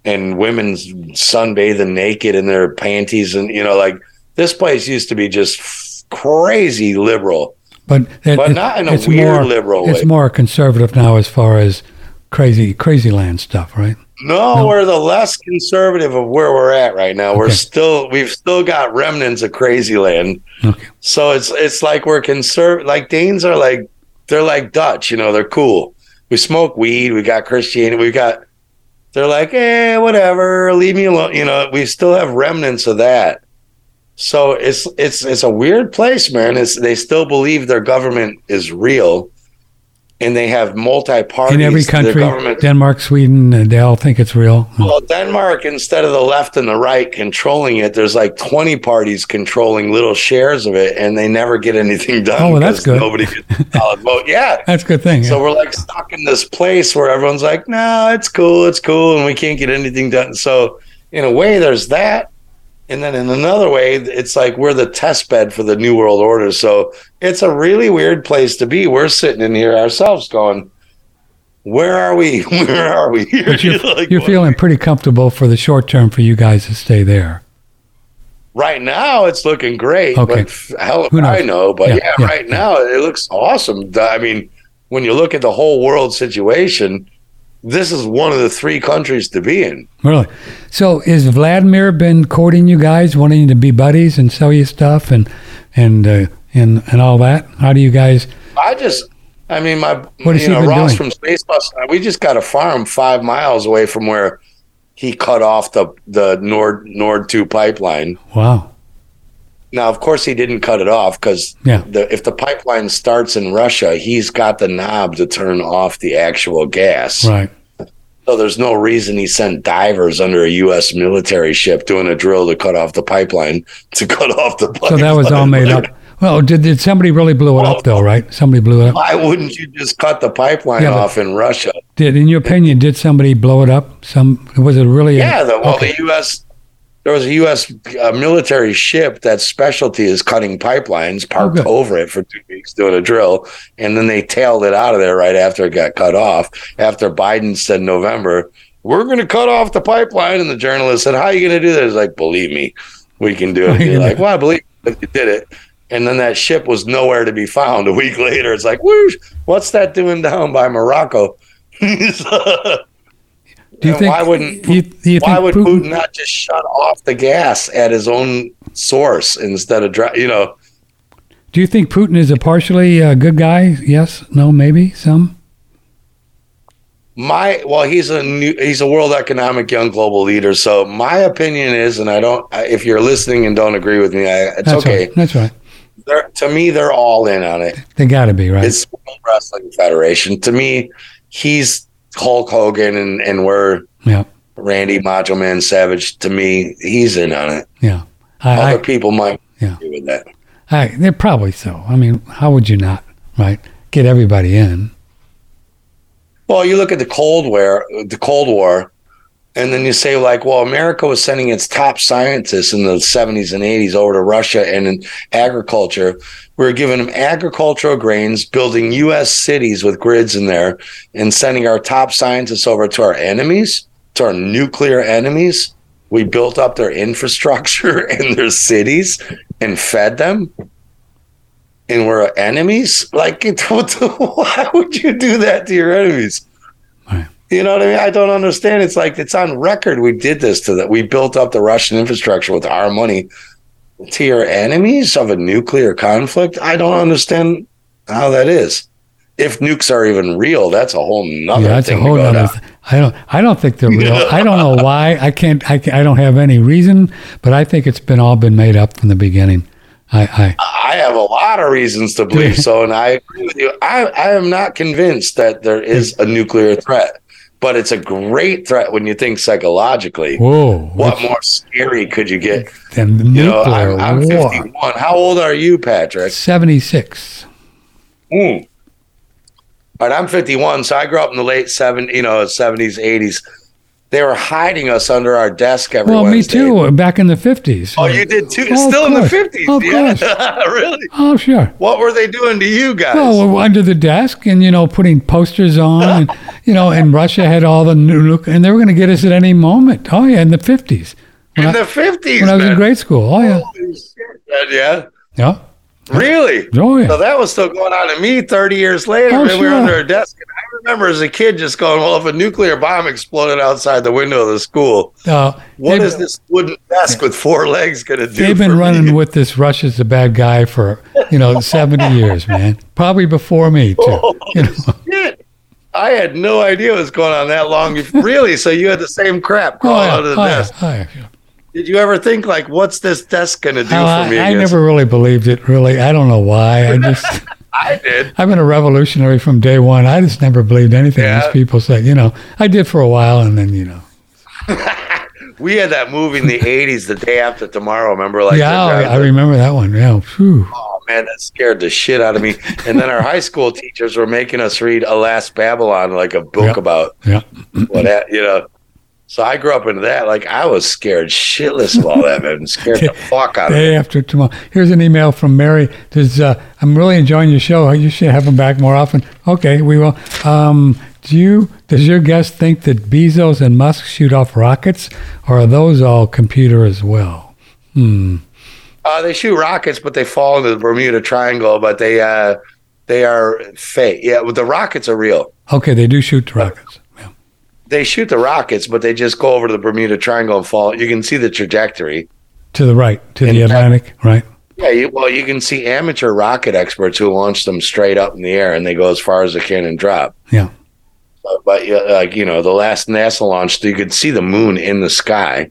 and women sunbathing naked in their panties, and you know, like this place used to be just f- crazy liberal. But, it, But it- not in a weird more, liberal It's way. more conservative now as far as crazy, crazy land stuff, right? No, No. we're the less conservative of where we're at right now. We're still we've still got remnants of crazy land. Okay. So it's it's like we're conservative. Like Danes are like they're like Dutch, you know. They're cool. We smoke weed. We got Christianity. We got. They're like, eh, whatever. Leave me alone. You know, we still have remnants of that. So it's it's it's a weird place, man. It's they still believe their government is real, and they have multi parties. In every country, Denmark, Sweden, uh, they all think it's real. Well, Denmark, instead of the left and the right controlling it, there's like 20 parties controlling little shares of it, and they never get anything done. Oh, well, that's good. Nobody gets a solid vote. Yeah. That's a good thing. So yeah. we're like stuck in this place where everyone's like, no, it's cool, it's cool, and we can't get anything done. So, in a way, there's that. And then in another way, it's like we're the test bed for the New World Order. So it's a really weird place to be. We're sitting in here ourselves going, where are we? Where are we? But you're, Like, you're feeling pretty comfortable for the short term for you guys to stay there. Right now, it's looking great. Okay. But hell, if Who knows? I know. But Yeah, yeah, yeah, right yeah. now it looks awesome. I mean, when you look at the whole world situation, this is one of the three countries to be in. Really? So is Vladimir been courting you guys, wanting to be buddies and sell you stuff and and uh, and and all that? How do you guys? I just, I mean, my, What you know, Ross doing? from Space Bus, uh, we just got a farm five miles away from where he cut off the the Nord Nord two pipeline. Wow. Now, of course, he didn't cut it off because Yeah. the, if the pipeline starts in Russia, he's got the knob to turn off the actual gas. Right. So there's no reason he sent divers under a U.S. military ship doing a drill to cut off the pipeline to cut off the pipeline. So that was all made up. Well, did, did somebody really blow it up though? Right? Somebody blew it up. Why wouldn't you just cut the pipeline Yeah, off in Russia? Did, in your opinion, did somebody blow it up? Some was it really? a- Yeah, the, well, okay. the U.S. There was a U.S. Uh, military ship that specialty is cutting pipelines, parked good. over it for two weeks doing a drill, and then they tailed it out of there right after it got cut off. After Biden said November, we're going to cut off the pipeline, and the journalist said, "How are you going to do that?" He's like, "Believe me, we can do it." You're like. "Well, I believe you did it." And then that ship was nowhere to be found. A week later, it's like, whoosh, what's that doing down by Morocco? Do you And think? why wouldn't you, you why think would Putin, Putin not just shut off the gas at his own source instead of you know? Do you think Putin is a partially uh, good guy? Yes. No. Maybe some. My well, he's a new, he's a world economic young global leader. So my opinion is, and I don't. If you're listening and don't agree with me, I, it's That's okay. right. That's right. They're, to me, they're all in on it. They got to be right. It's World Wrestling Federation. To me, he's Hulk Hogan, and and we're yeah. Randy Macho Man Savage. To me, he's in on it. Yeah. I, Other I, people might Yeah. agree with that. I, they're probably so. I mean, how would you not? Right. Get everybody in. Well, you look at the Cold War. The Cold War. And then you say, like, well, America was sending its top scientists in the 70s and 80s over to Russia and in agriculture. We were giving them agricultural grains, building U.S. cities with grids in there, and sending our top scientists over to our enemies, to our nuclear enemies. We built up their infrastructure and their cities and fed them. And we're enemies? Like, why would you do that to your enemies? Right. You know what I mean? I don't understand. It's like it's on record. We did this to that. We built up the Russian infrastructure with our money to your enemies of a nuclear conflict. I don't understand how that is. If nukes are even real, that's a whole nother Yeah, that's a whole to go other. Th- I don't. I don't think they're real. I don't know why. I can't. I, can't, I don't have any reason, but I think it's been all been made up from the beginning. I. I I have a lot of reasons to believe so, and I agree with you. I, I am not convinced that there is a nuclear threat, but it's a great threat when you think psychologically. whoa. What more scary could you get? Then You know, I'm, I'm war. 51. How old are you, Patrick? Seventy six. Mm. All right, I'm 51, so I grew up in the late 70s, you know, 70s, 80s. They were hiding us under our desk every Well, me too. Back in the fifties. Oh, you did too? Oh, of Still in the course. 50s? Of yeah. really? Oh, sure. What were they doing to you guys? Well, under the desk and, you know, putting posters on. And, you know, and Russia had all the new look, and they were going to get us at any moment. Oh, yeah, in the 50s. in When, the I, 50s, when I was in grade school. Oh, yeah. Holy shit, man, yeah. Yeah. Really? Oh, yeah. So that was still going on to me 30 years later. Oh, man, We were under a desk. And I remember as a kid just going, well, if a nuclear bomb exploded outside the window of the school, Uh, what this wooden desk with four legs going to do? They've been running me? with this Russia's the bad guy for, you know, 70 years, man. Probably before me, too. You know, Shit. I had no idea what was going on that long. Really? So you had the same crap oh, crawling yeah. out of the Oh, yeah. desk. Oh, yeah. Did you ever think, like, what's this desk going to do Oh, for me? I, I never really believed it, really. I don't know why. I just, I did. I've been a revolutionary from day one. I just never believed anything Yeah. these people said. You know, I did for a while, and then, you know. We had that movie in the 80s, The Day After Tomorrow. Remember? Like, yeah, oh, I, I remember that one. Yeah. Phew. Oh man, that scared the shit out of me. And then our high school teachers were making us read Alas Babylon, like a book Yeah. about Yeah. what you know. So I grew up into that. Like I was scared shitless of all that, man. Scared the fuck out of me. Day after tomorrow. Here's an email from Mary. Says, uh, I'm really enjoying your show. You should have them back more often. Okay, we will. Um, do you? Does your guest think that Bezos and Musk shoot off rockets, or are those all computer as well? Hmm. Uh, they shoot rockets, but they fall into the Bermuda Triangle. But they uh, they are fake. Yeah, the rockets are real. Okay, they do shoot the rockets. They shoot the rockets, but they just go over to the Bermuda Triangle and fall. You can see the trajectory. To the right, to the In fact- Atlantic, right? Yeah, you, well, you can see amateur rocket experts who launch them straight up in the air, and they go as far as they can and drop. Yeah. But, but yeah, like you know, the last NASA launch, you could see the moon in the sky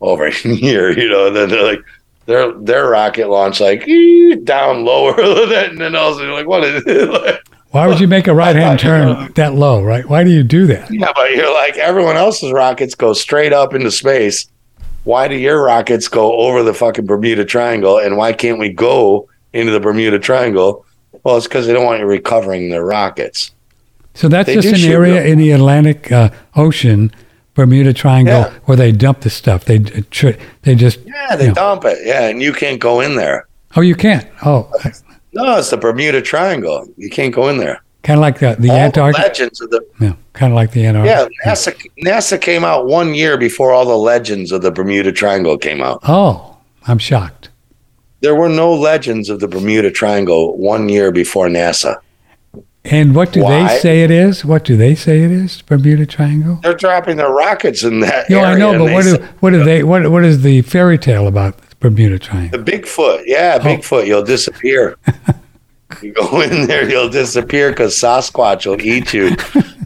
over here. You know, and then they're like their their rocket launch like down lower than that, and then also like, what is it? Why would you make a right hand turn that low, right? Why do you do that? yeah, but you're like everyone else's rockets go straight up into space. Why do your rockets go over the fucking Bermuda Triangle, and why can't we go into the Bermuda Triangle? Well, it's because they don't want you recovering their rockets. So that's They just an area real- in the Atlantic uh, Ocean, Bermuda Triangle, Yeah. where they dump the stuff. They uh, tr- they just Yeah, they dump it. Yeah, and you can't go in there. oh you can't oh No, it's the Bermuda Triangle. You can't go in there. kind of like the the All the Antarctic. legends of the Yeah, kind of like the Antarctic. yeah NASA NASA came out one year before all the legends of the Bermuda Triangle came out. Oh, I'm shocked. There were no legends of the Bermuda Triangle one year before NASA. And what do Why? they say it is? What do they say it is? Bermuda Triangle. They're dropping their rockets in that No. I know, but what do what do they what what is the fairy tale about Bermuda Triangle? the Bigfoot? Yeah, Bigfoot. You'll disappear. you go in there, you'll disappear because Sasquatch will eat you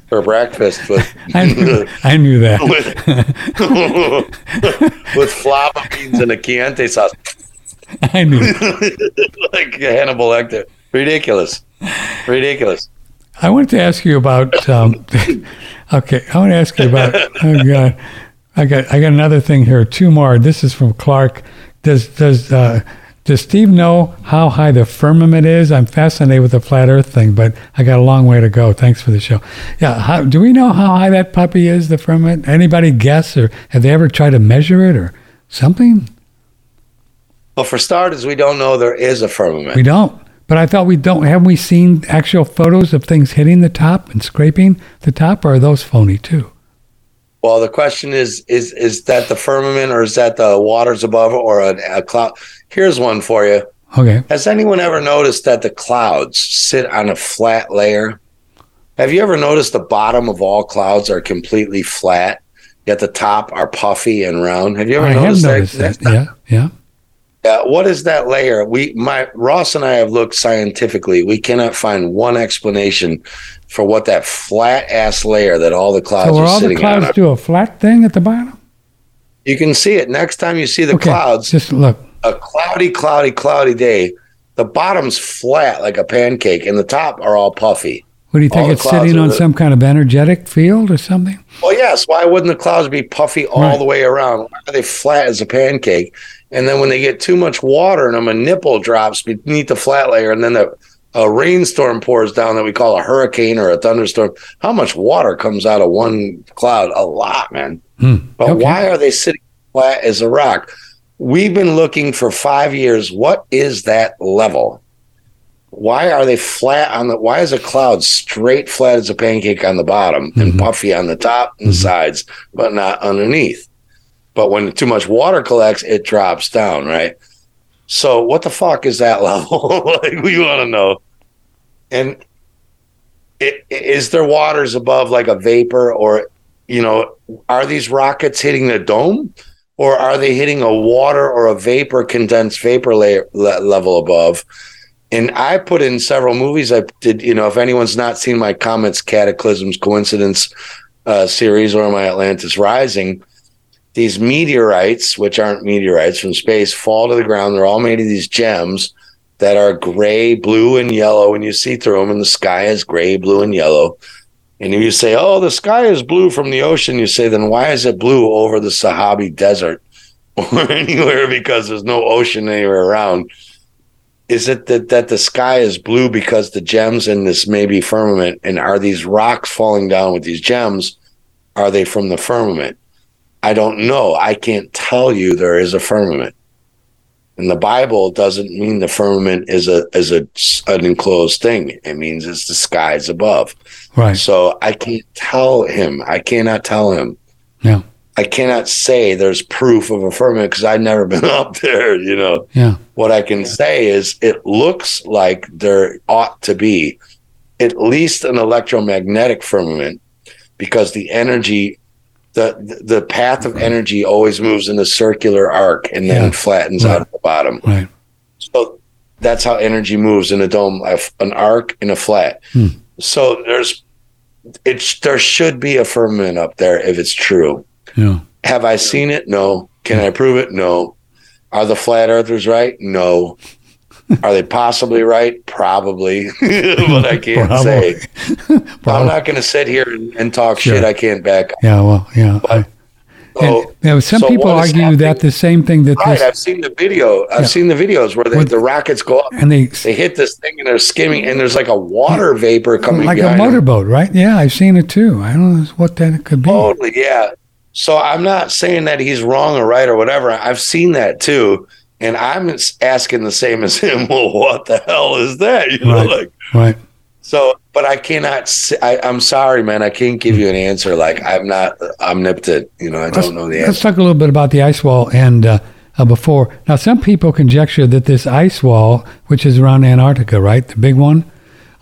for breakfast with I knew, I knew that. with with flava beans and a Chianti sauce. I knew. like Hannibal Lecter. Ridiculous. Ridiculous. I wanted to ask you about. Um, okay, I want to ask you about. Oh God, I got I got another thing here. Two more. This is from Clark. Does does uh, Does Steve know how high the firmament is? I'm fascinated with the flat Earth thing, but I got a long way to go. Thanks for the show. Yeah, how, do we know how high that puppy is? The firmament? Anybody guess, or have they ever tried to measure it, or something? Well, for starters, we don't know there is a firmament. We don't. But I thought we don't. Haven't we seen actual photos of things hitting the top and scraping the top, or are those phony too? Well, the question is: is is that the firmament, or is that the waters above, or a, a cloud? Here's one for you. Okay. Has anyone ever noticed that the clouds sit on a flat layer? Have you ever noticed the bottom of all clouds are completely flat, yet the top are puffy and round? Have you ever I have noticed, noticed that. Yeah, yeah. Yeah, what is that layer? We, my Ross and I have looked scientifically. We cannot find one explanation for what that flat ass layer that all the clouds So are all the clouds on. do a flat thing at the bottom? You can see it next time you see the Okay. clouds. Just look. a cloudy, cloudy, cloudy day. The bottom's flat like a pancake, and the top are all puffy. What do you think? It's sitting on the- some kind of energetic field or something? Well, yes. Why wouldn't the clouds be puffy all Right. the way around? Why are they flat as a pancake? And then when they get too much water in them, a nipple drops beneath the flat layer, and then the, a rainstorm pours down that we call a hurricane or a thunderstorm. How much water comes out of one cloud? A lot, man. Hmm. But Okay. why are they sitting flat as a rock? We've been looking for five years. What is that level? Why are they flat on the? Why is a cloud straight flat as a pancake on the bottom and puffy on the top and sides, but not underneath? But when too much water collects, it drops down, right? So what the fuck is that level? like we want to know. And it, is there waters above like a vapor or you know are these rockets hitting the dome or are they hitting a water or a vapor condensed vapor layer le- level above and i put in several movies i did you know if anyone's not seen my comets cataclysms coincidence uh, series or my atlantis rising these meteorites which aren't meteorites from space fall to the ground they're all made of these gems that are gray blue and yellow and you see through them and the sky is gray blue and yellow and if you say, oh, the sky is blue from the ocean, you say, then why is it blue over the Sahabi Desert or anywhere because there's no ocean anywhere around? Is it that, that the sky is blue because the gems in this maybe firmament? And are these rocks falling down with these gems? Are they from the firmament? I don't know. I can't tell you there is a firmament. And the Bible doesn't mean the firmament is a is a an enclosed thing. It means it's the skies above. Right. So I can't tell him. I cannot tell him. Yeah. I cannot say there's proof of a firmament because I've never been up there. You know, Yeah. what I can say is it looks like there ought to be at least an electromagnetic firmament because the energy, the the path of energy always moves in a circular arc and then Yeah. flattens Right. out at the bottom. Right. So that's how energy moves in a dome, an arc and a flat. Hmm. So there's, it's there should be a firmament up there if it's true. Yeah. Have I seen it? No. Can I prove it? No. Are the flat earthers right? No. Are they possibly right? Probably, but I can't Probably. say. I'm not going to sit here and, and talk Sure. shit. I can't back. Up. Yeah. Well. Yeah. But- and, So, now, some so people argue that the same thing that right, this I've seen the video. I've Yeah. seen the videos where the, What- the rockets go up. and they They hit this thing and they're skimming, and there's like a water vapor coming like a behind them. motorboat, right? Yeah, I've seen it too. I don't know what that could be. Totally, yeah. So I'm not saying that he's wrong or right or whatever. I've seen that too, and I'm asking the same as him. Well, what the hell is that? You know, Right. like Right. so. But I cannot. I, am sorry, man. I can't give you an answer. Like I'm not omnipotent. You know, I don't know the answer. Let's talk a little bit about the ice wall and uh, uh, before. Now, some people conjecture that this ice wall, which is around Antarctica, right, the big one,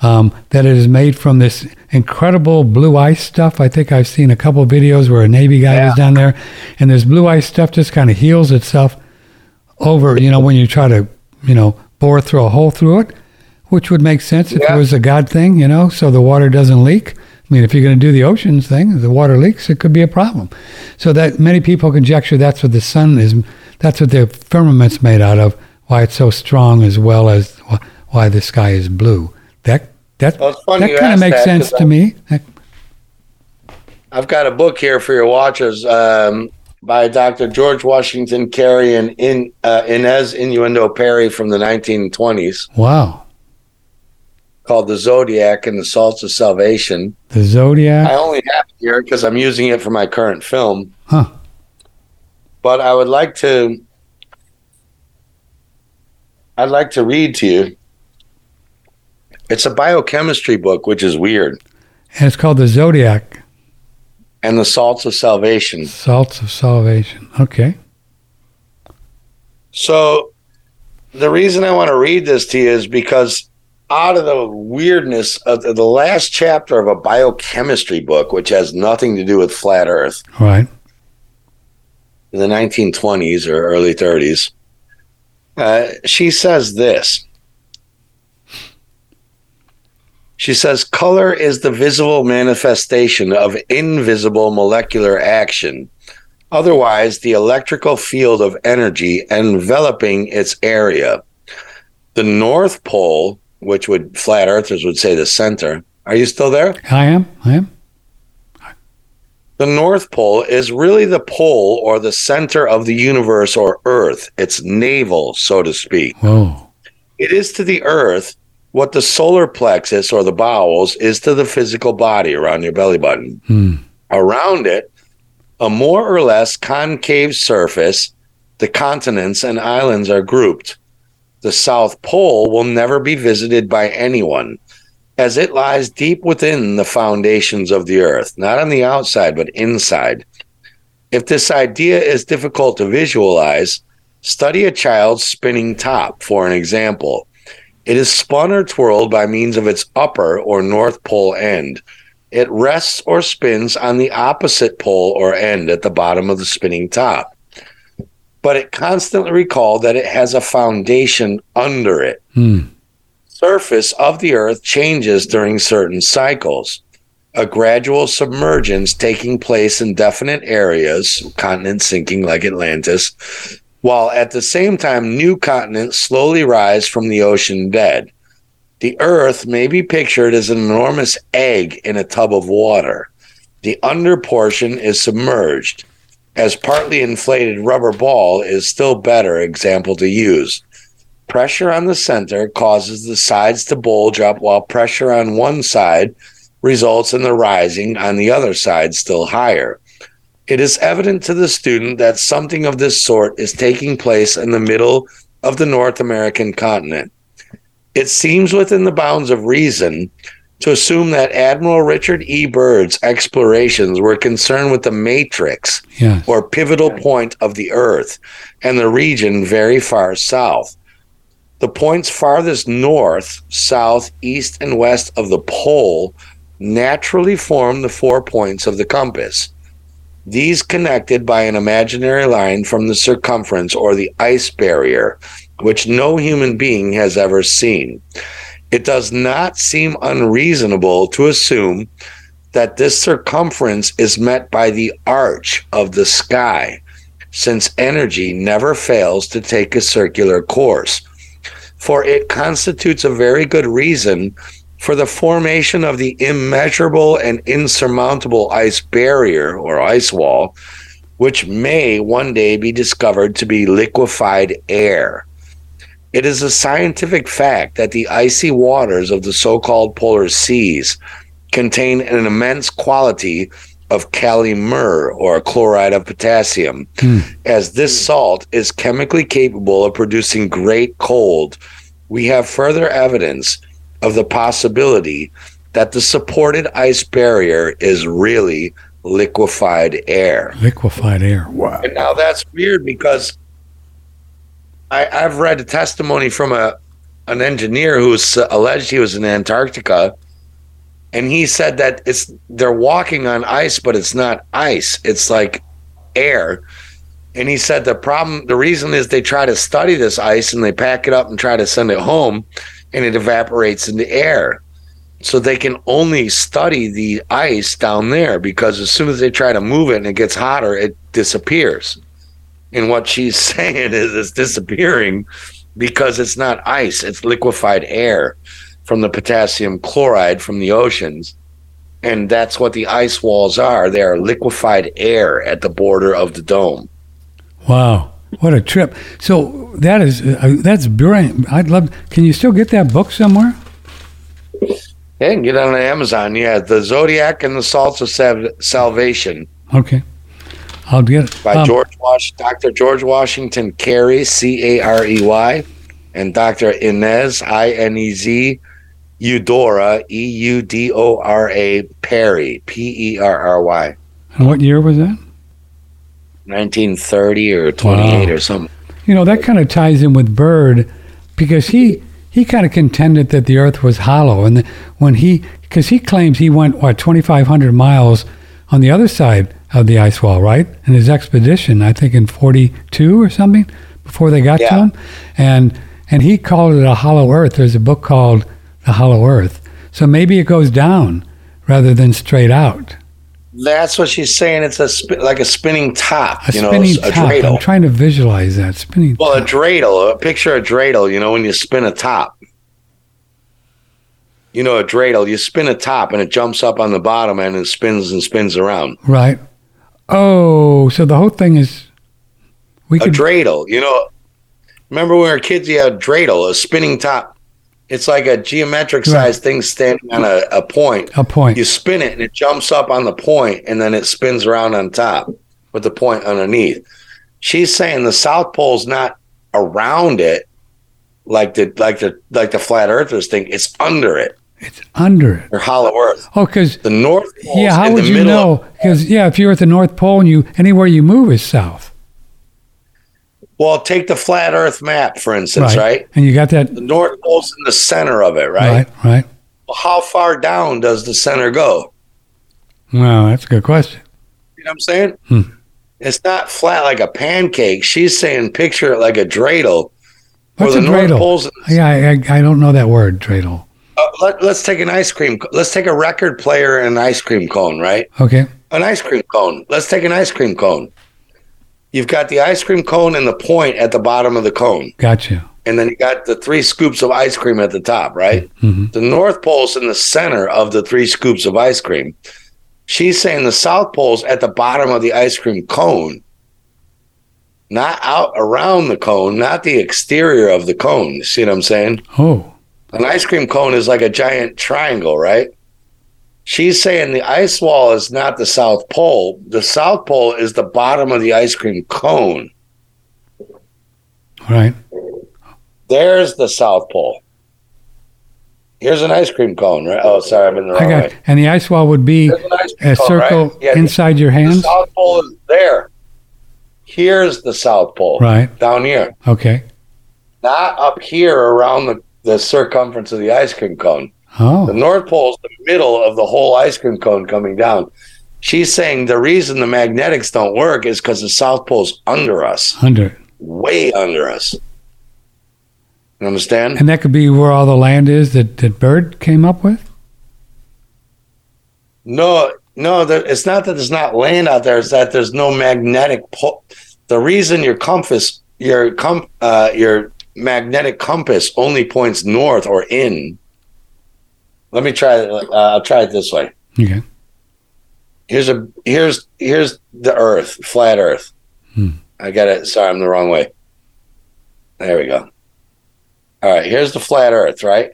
um, that it is made from this incredible blue ice stuff. I think I've seen a couple of videos where a Navy guy was down there, and this blue ice stuff just kind of heals itself over. You know, when you try to, you know, bore through a hole through it, which would make sense if Yeah. it was a God thing, you know, so the water doesn't leak. I mean, if you're going to do the oceans thing, the water leaks, it could be a problem. So that many people conjecture that's what the sun is, that's what the firmament's made out of, why it's so strong, as well as why the sky is blue. That that Well, that kind of makes that, sense to I- me. I've got a book here for your watchers. Um, by Dr. George Washington Carey and in, uh, Inez Innuendo Perry from the 1920s Wow. called The Zodiac and the Salts of Salvation. The Zodiac. I only have it here because I'm using it for my current film. Huh. But I would like to I'd like to read to you. It's a biochemistry book, which is weird. And it's called the Zodiac. And the Salts of Salvation. Salts of Salvation. Okay. So the reason I want to read this to you is because out of the weirdness of the, last chapter of a biochemistry book, which has nothing to do with flat Earth, Right. in the 1920s or early 30s, uh, she says this. She says, color is the visible manifestation of invisible molecular action. Otherwise, the electrical field of energy enveloping its area. The North Pole, which would flat earthers would say the center. Are you still there? I am. I am. The North Pole is really the pole or the center of the universe or Earth, its navel, so to speak. Whoa. It is to the Earth what the solar plexus or the bowels is to the physical body around your belly button. Hmm. Around it, a more or less concave surface, the continents and islands are grouped. The South Pole will never be visited by anyone, as it lies deep within the foundations of the Earth, not on the outside, but inside. If this idea is difficult to visualize, study a child's spinning top, for an example. It is spun or twirled by means of its upper or North Pole end. It rests or spins on the opposite pole or end at the bottom of the spinning top. But it constantly recalled that it has a foundation under it. Hmm. Surface of the earth changes during certain cycles. A gradual submergence taking place in definite areas, continents sinking like Atlantis, while at the same time new continents slowly rise from the ocean bed. The earth may be pictured as an enormous egg in a tub of water. The under portion is submerged. As partly inflated rubber ball is still better example to use. Pressure on the center causes the sides to bulge up while pressure on one side results in the rising on the other side still higher. It is evident to the student that something of this sort is taking place in the middle of the North American continent. It seems within the bounds of reason to assume that Admiral Richard E. Byrd's explorations were concerned with the matrix Yes. or pivotal point of the Earth and the region very far south. The points farthest north, south, east, and west of the pole naturally form the four points of the compass. These connected by an imaginary line from the circumference or the ice barrier, which no human being has ever seen. It does not seem unreasonable to assume that this circumference is met by the arch of the sky, since energy never fails to take a circular course. For it constitutes a very good reason for the formation of the immeasurable and insurmountable ice barrier or ice wall, which may one day be discovered to be liquefied air. It is a scientific fact that the icy waters of the so called polar seas contain an immense quality of kalimur or chloride of potassium, hmm. as this salt is chemically capable of producing great cold. We have further evidence of the possibility that the supported ice barrier is really liquefied air. Liquefied air. Wow. And now that's weird because I, I've read a testimony from a an engineer who's alleged he was in Antarctica, and he said that it's they're walking on ice, but it's not ice; it's like air. And he said the problem, the reason is they try to study this ice and they pack it up and try to send it home, and it evaporates in the air. So they can only study the ice down there because as soon as they try to move it and it gets hotter, it disappears. And what she's saying is it's disappearing because it's not ice, it's liquefied air from the potassium chloride from the oceans. And that's what the ice walls are. They are liquefied air at the border of the dome. Wow, what a trip! So that is uh, that's brilliant. I'd love. Can you still get that book somewhere? Yeah, get it on Amazon. Yeah, the Zodiac and the Salts of Sav- Salvation Okay, I'll get it. by Um, George Wash, Dr. George Washington Carey, C A R E Y, and Dr. Inez I N E Z Eudora E U D O R A Perry P E R R Y. and what year was that? 1930 or 28 Wow. or something. You know that kind of ties in with Byrd because he he kind of contended that the Earth was hollow, and the, when he because he claims he went what 2,500 miles on the other side of the ice wall, right? In his expedition, I think in 42 or something before they got to him, and and he called it a hollow Earth. There's a book called The Hollow Earth, so maybe it goes down rather than straight out. That's what she's saying. It's a sp- like a spinning top, A you know, spinning a top. dreidel. I'm trying to visualize that spinning. Well, a dreidel, a picture of dreidel, you know, when you spin a top. You know, a dreidel, you spin a top and it jumps up on the bottom and it spins and spins around. Right. Oh, so the whole thing is we A could dreidel, you know, remember when we were kids, you had a dreidel, a spinning top. It's like a geometric sized thing standing on a, a point. a point. You spin it and it jumps up on the point and then it spins around on top with the point underneath. She's saying the South Pole's not around it like the like the like the flat earthers think. It's under it It's under it. or hollow earth. Oh, because The North Pole's yeah, how would you know? Because yeah, if you're at the North Pole and you anywhere you move is south, well, take the flat earth map, for instance, right? And you got that The North Pole's in the center of it, right? right, right. Well, how far down does the center go? Wow, that's a good question. You know what I'm saying? Hmm. It's not flat like a pancake. She's saying picture it like a dreidel. What's a dreidel? Pole's in Yeah, I, I, I don't know that word, dreidel. Uh, let, let's take an ice cream. Let's take a record player and an ice cream cone, right? Okay, An ice cream cone. Let's take an ice cream cone. You've got the ice cream cone and the point at the bottom of the cone, gotcha. and then you got the three scoops of ice cream at the top, right? hmm The North Pole's in the center of the three scoops of ice cream. She's saying the South Pole's at the bottom of the ice cream cone, not out around the cone, not the exterior of the cone. You see what I'm saying? Oh, An ice cream cone is like a giant triangle, right? She's saying the ice wall is not the South Pole. The South Pole is the bottom of the ice cream cone. right. There's the South Pole. Here's an ice cream cone, right? Oh, sorry, I'm in the I wrong got. way. And the ice wall would be There's an ice cream a cone, circle right? Yeah, the- inside your the hands. South Pole is there. Here's the South Pole, Right. down here, Okay. not up here around the, the circumference of the ice cream cone. The Oh, North Pole is the middle of the whole ice cream cone coming down. She's saying the reason the magnetics don't work is because the South Pole's under us, under. way under us. You understand? And that could be where all the land is that that Byrd came up with. No, no, there, it's not that there's not land out there. It's that there's no magnetic pole. The reason your compass, your com, uh, your magnetic compass only points north or in. Let me try it. Uh, I'll try it this way. Okay. Here's a here's here's the Earth, flat Earth. Hmm. I got it. Sorry, I'm the wrong way. There we go. All right, here's the flat Earth, right?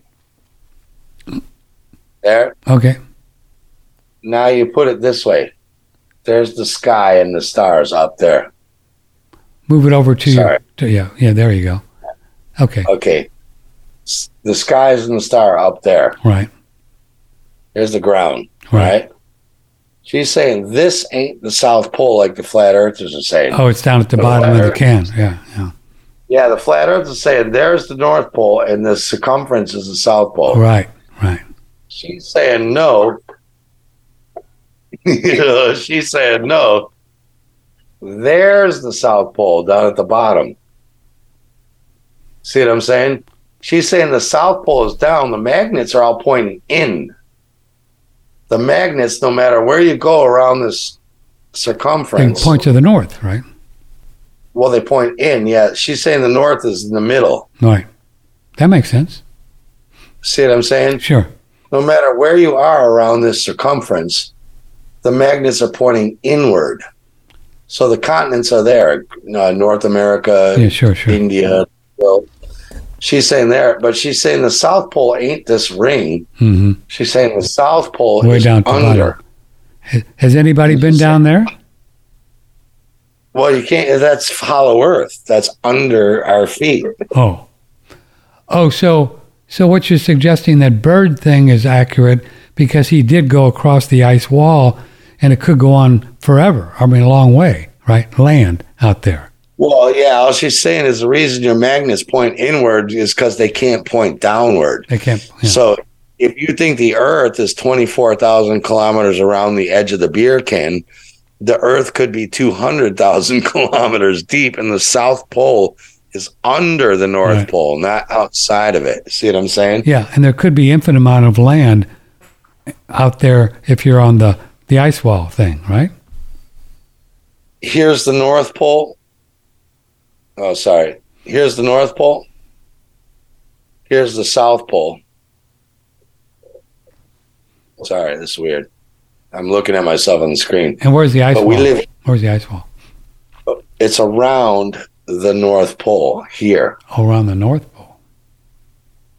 There. Okay. Now you put it this way. There's the sky and the stars up there. Move it over to your. To, yeah. Yeah. There you go. Okay. Okay. S- The skies and the star up there. Right. There's the ground, Right. right? She's saying this ain't the South Pole like the flat earthers are saying. Oh, it's down at the The bottom of the can. Yeah. Yeah. Yeah, the flat earthers are saying there's the North Pole and the circumference is the South Pole. Right. Right. She's saying no. she's saying no. There's the South Pole down at the bottom. See what I'm saying? She's saying the South Pole is down. The magnets are all pointing in. The magnets, no matter where you go around this They circumference, point to the north. Right. well, they point in. Yeah, she's saying the north is in the middle. Right. That makes sense. See what I'm saying? Sure. no matter where you are around this circumference, the magnets are pointing inward. So the continents are there, uh, North America, Yeah, sure, sure. India. Well, she's saying there, but she's saying the South Pole ain't this ring. hmm She's saying the South Pole Way is down under. Has anybody been down there? Well, you can't. That's hollow Earth. That's under our feet. Oh, oh, so so what you're suggesting that Byrd thing is accurate because he did go across the ice wall, and it could go on forever. I mean, a long way, right? Land out there. Well, yeah. All she's saying is the reason your magnets point inward is because they can't point downward. They can't. yeah. So if you think the Earth is 24,000 kilometers around the edge of the beer can, the Earth could be 200,000 kilometers deep, and the South Pole is under the North Right. Pole, not outside of it. See what I'm saying? Yeah, and there could be infinite amount of land out there if you're on the the ice wall thing, right? Here's the North Pole. Oh, sorry. Here's the North Pole. Here's the South Pole. Sorry, this is weird. I'm looking at myself on the screen. And where's the ice But wall? we live Where's the ice wall? it's around the North Pole here. Oh, around the North Pole.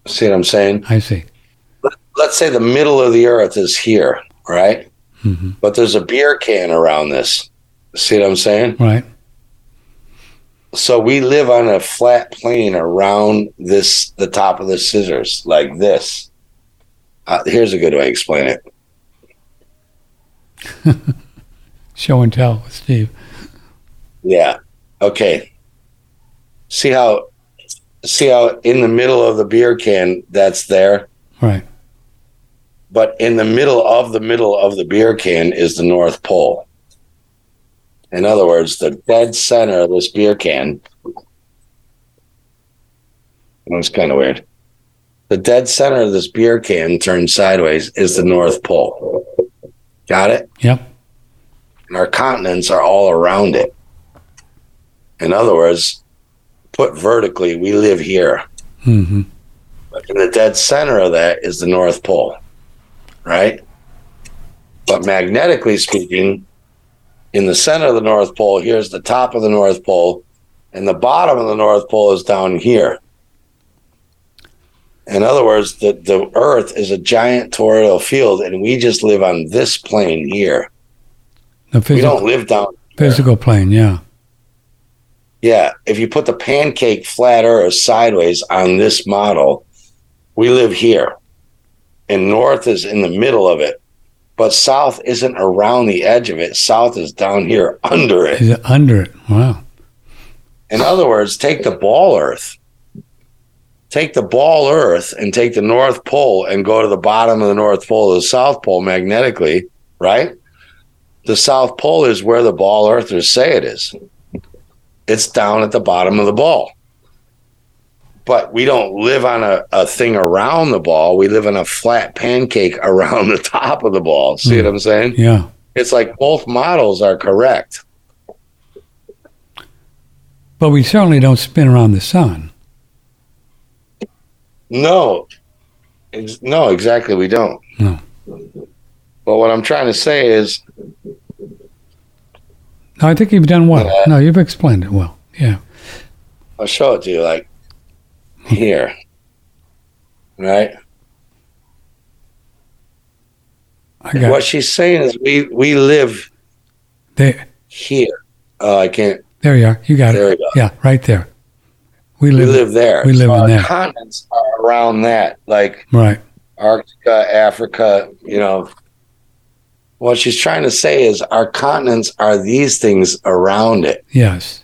See what I'm saying? I see. Let's say the middle of the earth is here, right? hmm But there's a beer can around this. See what I'm saying? Right. So we live on a flat plane around this, the top of the scissors, like this. Uh, here's a good way to explain it. Show and tell with Steve. Yeah. Okay. See how, see how in the middle of the beer can that's there? Right. but in the middle of the middle of the beer can is the North Pole. In other words, the dead center of this beer can. That's kind of weird. The dead center of this beer can turned sideways is the North Pole. Got it? Yep. And our continents are all around it. In other words, put vertically, we live here. hmm But in the dead center of that is the North Pole, right? But magnetically speaking, in the center of the North Pole, here's the top of the North Pole, and the bottom of the North Pole is down here. In other words, the, the Earth is a giant toroidal field, and we just live on this plane here. The We physical, don't live down physical plane. Yeah. Yeah, if you put the pancake flat Earth sideways on this model, we live here. And north is in the middle of it. But south isn't around the edge of it. South is down here under it. Under it? Wow. In other words, take the ball Earth. Take the ball Earth and take the North Pole and go to the bottom of the North Pole, of the South Pole magnetically, right? The South Pole is where the ball Earthers say it is. It's down at the bottom of the ball. But we don't live on a, a thing around the ball. We live on a flat pancake around the top of the ball. See what hmm. I'm saying? Yeah. It's like both models are correct. But we certainly don't spin around the sun. No, Ex- no, exactly. We don't. No. But what I'm trying to say is, No, I think you've done well. No, you've explained it well. Yeah. I'll show it to you, like here, right? I got What she's saying is, we we live there. here. Oh, I can't. There you are. You got There it. we go. Yeah, right there. We We live. live there. we live in our there. Continents are around that, like Right. Arctica, Africa. You know, what she's trying to say is, our continents are these things around it. Yes.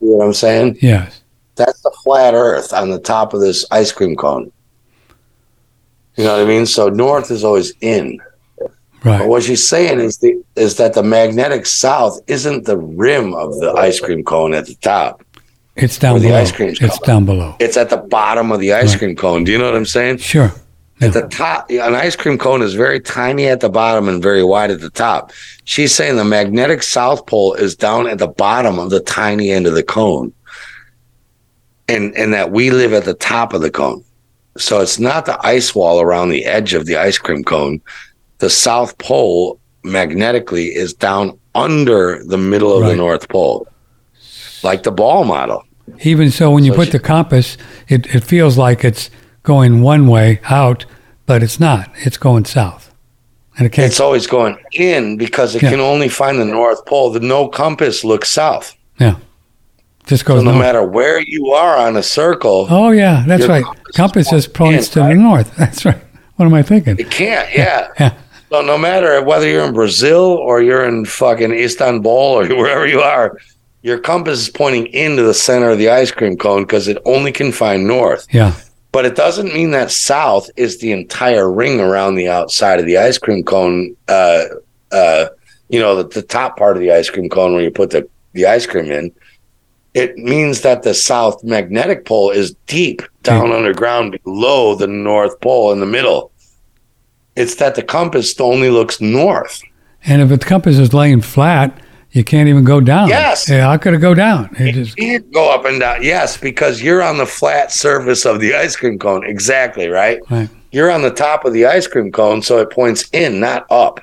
You know what I'm saying? Yes. That's the flat Earth on the top of this ice cream cone. You know what I mean? So north is always in. But Right. what she's saying is the is that the magnetic south isn't the rim of the ice cream cone at the top. It's down where the below. ice cream's it's down below. It's at the bottom of the ice Right. cream cone. Do you know what I'm saying? Sure. At the top, an ice cream cone is very tiny at the bottom and very wide at the top. She's saying the magnetic south pole is down at the bottom of the tiny end of the cone, and and that we live at the top of the cone. So it's not the ice wall around the edge of the ice cream cone. The South Pole magnetically is down under the middle of the North Pole, like the ball model. Even so, when you So put she- the compass, it, it feels like it's going one way out, but it's not. It's going south. And it can't. It's always going in because it Yeah. can only find the North Pole. The no compass looks south. yeah. Just So goes no north. matter where you are on a circle, Oh, yeah. That's right. compass just points to the north. That's right. What am I thinking? it can't. Yeah. Yeah. So no matter whether you're in Brazil or you're in fucking Istanbul or wherever you are, your compass is pointing into the center of the ice cream cone because it only can find north. Yeah. But it doesn't mean that south is the entire ring around the outside of the ice cream cone. Uh, uh, you know, the, the top part of the ice cream cone where you put the, the ice cream in. It means that the south magnetic pole is deep down hmm. underground below the north pole in the middle. It's that the compass only looks north. And if the compass is laying flat, you can't even go down. Yes. Yeah, how could it go down? It just, can't go up and down. Yes, because you're on the flat surface of the ice cream cone. Exactly, right? right. You're on the top of the ice cream cone, so it points in, not up.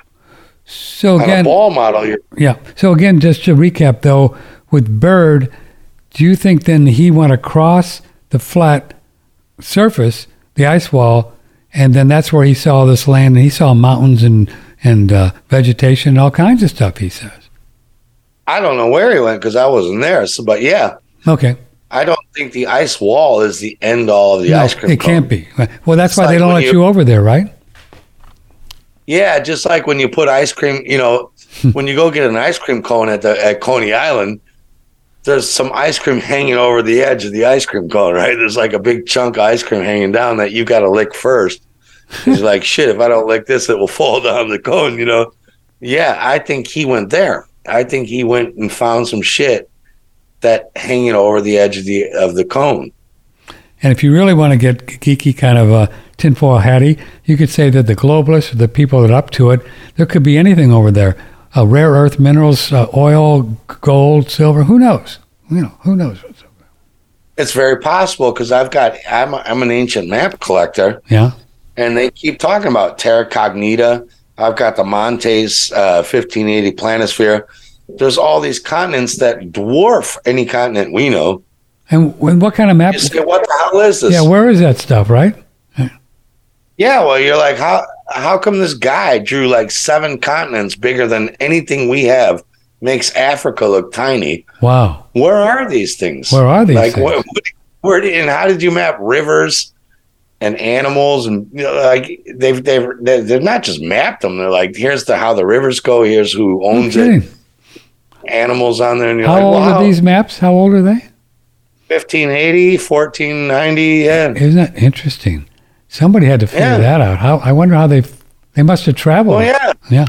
So On a again, ball model, you're yeah. So again, just to recap though, with Byrd, do you think then he went across the flat surface, the ice wall, and then that's where he saw this land and he saw mountains and and uh, vegetation and all kinds of stuff. He says. I don't know where he went because I wasn't there. So, but yeah, Okay. I don't think the ice wall is the end all of the no, ice cream it cone. can't be. Well, that's It's why they don't let you- you over there, right? Yeah, just like when you put ice cream, you know, when you go get an ice cream cone at the at Coney Island, there's some ice cream hanging over the edge of the ice cream cone, right? There's like a big chunk of ice cream hanging down that you got to lick first. He's like, shit, if I don't lick this, it will fall down the cone, you know? Yeah, I think he went there. I think he went and found some shit that hanging over the edge of the of the cone. And if you really want to get geeky, kind of a tinfoil hatty, you could say that the globalists, or the people that are up to it, there could be anything over there: uh, rare earth minerals, uh, oil, gold, silver. Who knows? You know, who knows? What's over It's very possible because I've got I'm a, I'm an ancient map collector. Yeah. and they keep talking about Terra Cognita. I've got the Montes uh, 1580 planisphere. There's all these continents that dwarf any continent we know. And when, what kind of map? You say, what the hell is this? Yeah, where is that stuff? Right? Yeah, well, you're like, how how come this guy drew like seven continents bigger than anything we have? Makes Africa look tiny. Wow. Where are these things? Where are these like things? where, what- where did, and how did you map rivers and animals and you know, like they've they've they've they've not just mapped them they're like here's the how the rivers go here's who No owns it animals on there and you're How like old wow are these maps? How old are they? 1580 1490 yeah Isn't that interesting? Somebody had to figure Yeah. that out. How? I wonder how they. They must have traveled. well yeah Yeah.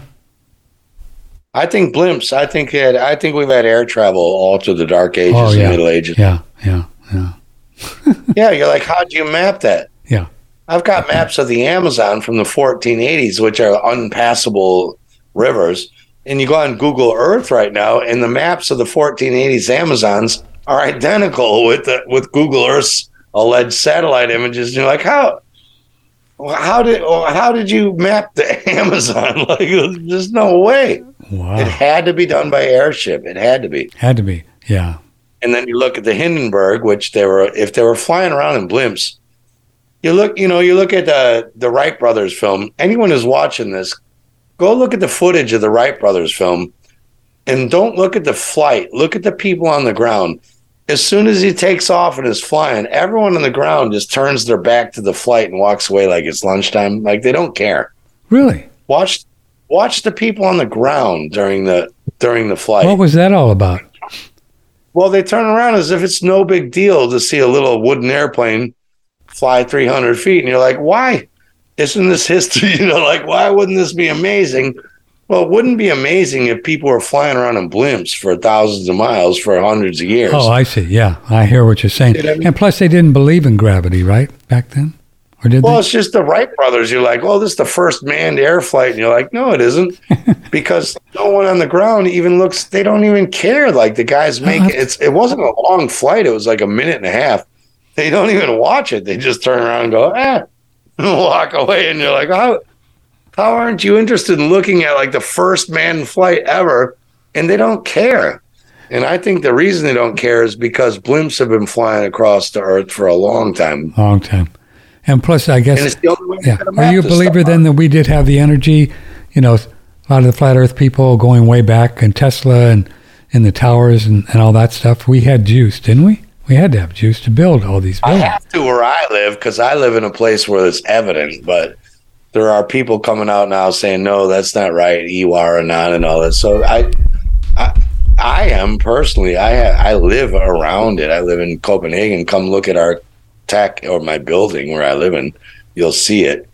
I think blimps I think it, I think we've had air travel all through the dark ages Oh, yeah. and middle ages Yeah. Yeah. Yeah. yeah you're like how'd you map that Yeah. I've got maps of the Amazon from the 1480s, which are unpassable rivers. And you go on Google Earth right now, and the maps of the 1480s Amazons are identical with the, with Google Earth's alleged satellite images. And you're like, how? How did how did you map the Amazon? Like, there's no way. Wow. It had to be done by airship. It had to be. Had to be. Yeah. And then you look at the Hindenburg, which they were if they were flying around in blimps. You look, you know, you look at the the Wright brothers film. Anyone who's watching this, go look at the footage of the Wright brothers film, and don't look at the flight. Look at the people on the ground. As soon as he takes off and is flying, everyone on the ground just turns their back to the flight and walks away like it's lunchtime. Like they don't care. Really? Watch, watch the people on the ground during the during the flight. What was that all about? Well, they turn around as if it's no big deal to see a little wooden airplane fly 300 feet. And you're like, why? Isn't this history? You know, like, why wouldn't this be amazing? Well, it wouldn't be amazing if people were flying around in blimps for thousands of miles for hundreds of years. Oh, I see. Yeah, I hear what you're saying. See what I mean? And plus, they didn't believe in gravity, right? Back then, or did well, they? it's just the Wright brothers. You're like, well, this is the first manned air flight. And you're like, no, it isn't. because no one on the ground even looks, they don't even care. Like the guys make Uh-huh. it's, it wasn't a long flight. It was like a minute and a half. they don't even watch it. They just turn around and go, eh, and walk away. And you're like, how, how aren't you interested in looking at like the first manned flight ever? And they don't care. And I think the reason they don't care is because blimps have been flying across the earth for a long time. Long time. And plus, I guess, And it's the only way yeah. Are you a believer then that we did have the energy? You know, a lot of the flat Earth people going way back, and Tesla, and and the towers, and, and all that stuff. We had juice, didn't we? We had to have juice to build all these I buildings. have to where I live because I live in a place where it's evident, but there are people coming out now saying, no, that's not right. You are or not, and all that. So I, I, I am personally, I, I live around it. I live in Copenhagen. Come look at our tech or my building where I live in. You'll see it.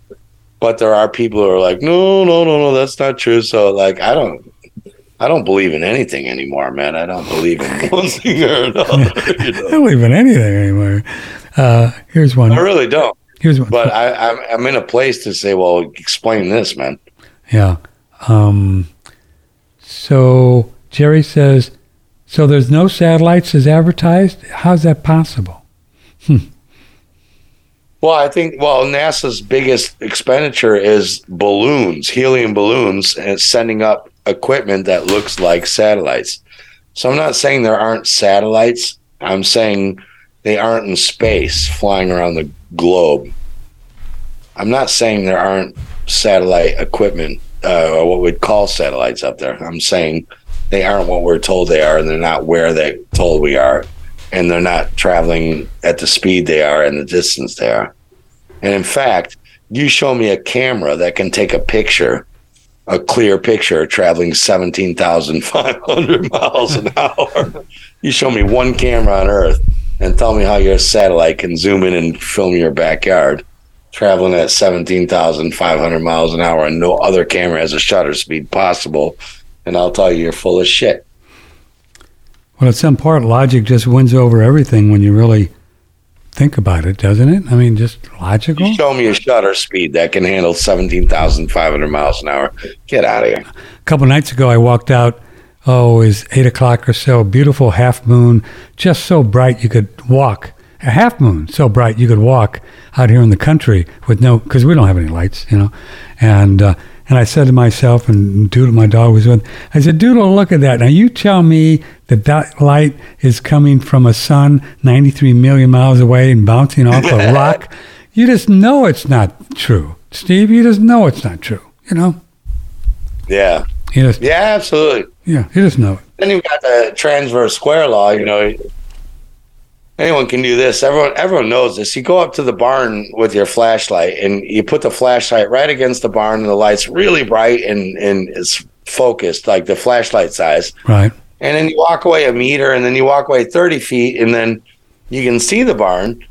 But there are people who are like, no, no, no, no, that's not true. So like, I don't, I don't believe in anything anymore, man. I don't believe in one thing or another. You I don't believe in anything anymore. Uh, here's one. I really don't. Here's one. But I, I'm I'm in a place to say, well, explain this, man. Yeah. Um, so Jerry says, so there's no satellites as advertised. How's that possible? Well, I think well, NASA's biggest expenditure is balloons, helium balloons, and sending up equipment that looks like satellites. So I'm not saying there aren't satellites. I'm saying they aren't in space flying around the globe. I'm not saying there aren't satellite equipment uh, or what we'd call satellites up there. I'm saying they aren't what we're told they are, and they're not where they're told we are, and they're not traveling at the speed they are and the distance they are. And in fact, you show me a camera that can take a picture, a clear picture, traveling 17,500 miles an hour. You show me one camera on Earth and tell me how your satellite can zoom in and film your backyard traveling at 17,500 miles an hour and no other camera has a shutter speed possible. And I'll tell you, you're full of shit. Well, at some part, logic just wins over everything when you really think about it, doesn't it? I mean, just logical. You show me a shutter speed that can handle 17,500 miles an hour. Get out of here. A couple nights ago, I walked out. Oh, was eight o'clock or so. Beautiful half moon, just so bright you could walk. A half moon, so bright you could walk out here in the country with no, because we don't have any lights, you know. And uh, and I said to myself, and Doodle, my dog was with. I said, Doodle, look at that. Now you tell me that that light is coming from a sun 93 million miles away and bouncing off a rock. You just know it's not true, Steve. You just know it's not true. You know. Yeah. Just Yeah, absolutely. yeah. he doesn't know it. Then you've got the transverse square law. You know, anyone can do this. Everyone, everyone knows this. You go up to the barn with your flashlight, and you put the flashlight right against the barn, and the light's really bright and and it's focused, like the flashlight size. Right. And then you walk away a meter, and then you walk away thirty feet, and then you can see the barn.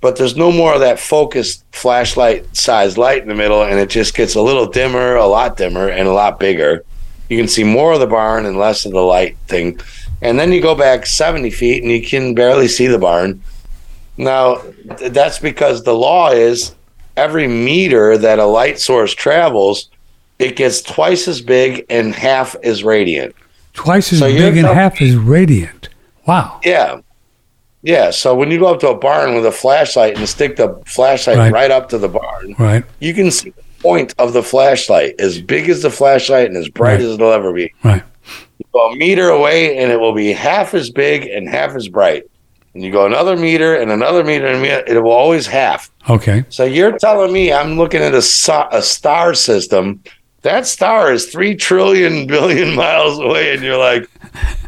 But there's no more of that focused flashlight size light in the middle, and it just gets a little dimmer, a lot dimmer, and a lot bigger. You can see more of the barn and less of the light thing. And then you go back 70 feet and you can barely see the barn. Now, that's because the law is every meter that a light source travels, it gets twice as big and half as radiant. Twice as So big and half as radiant. Wow. Yeah. Yeah. So when you go up to a barn with a flashlight and stick the flashlight Right. right, up to the barn, Right. you can see the point of the flashlight as big as the flashlight and as bright Right. as it'll ever be. Right. You go a meter away and it will be half as big and half as bright. And you go another meter and another meter and it will always half. Okay. So you're telling me I'm looking at a, so- a star system. That star is three trillion billion miles away, and you're like,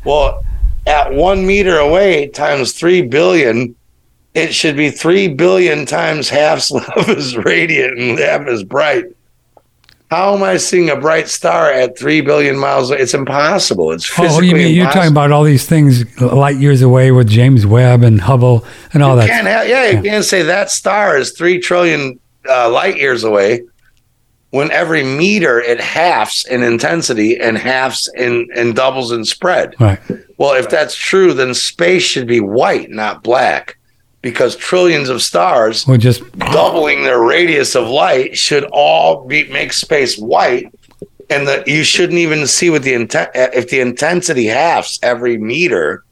well, at one meter away times three billion, it should be three billion times half love is radiant and half as bright. How am I seeing a bright star at three billion miles? It's impossible. It's Oh, physically you mean you're talking about all these things light years away with James Webb and Hubble and all You that? can't have, yeah, you can't say that star is three trillion uh, light years away when every meter it halves in intensity and halves in and doubles in spread. Right. Well, if that's true, then space should be white, not black, because trillions of stars just doubling their radius of light should all be make space white. And that you shouldn't even see what the intent if the intensity halves every meter,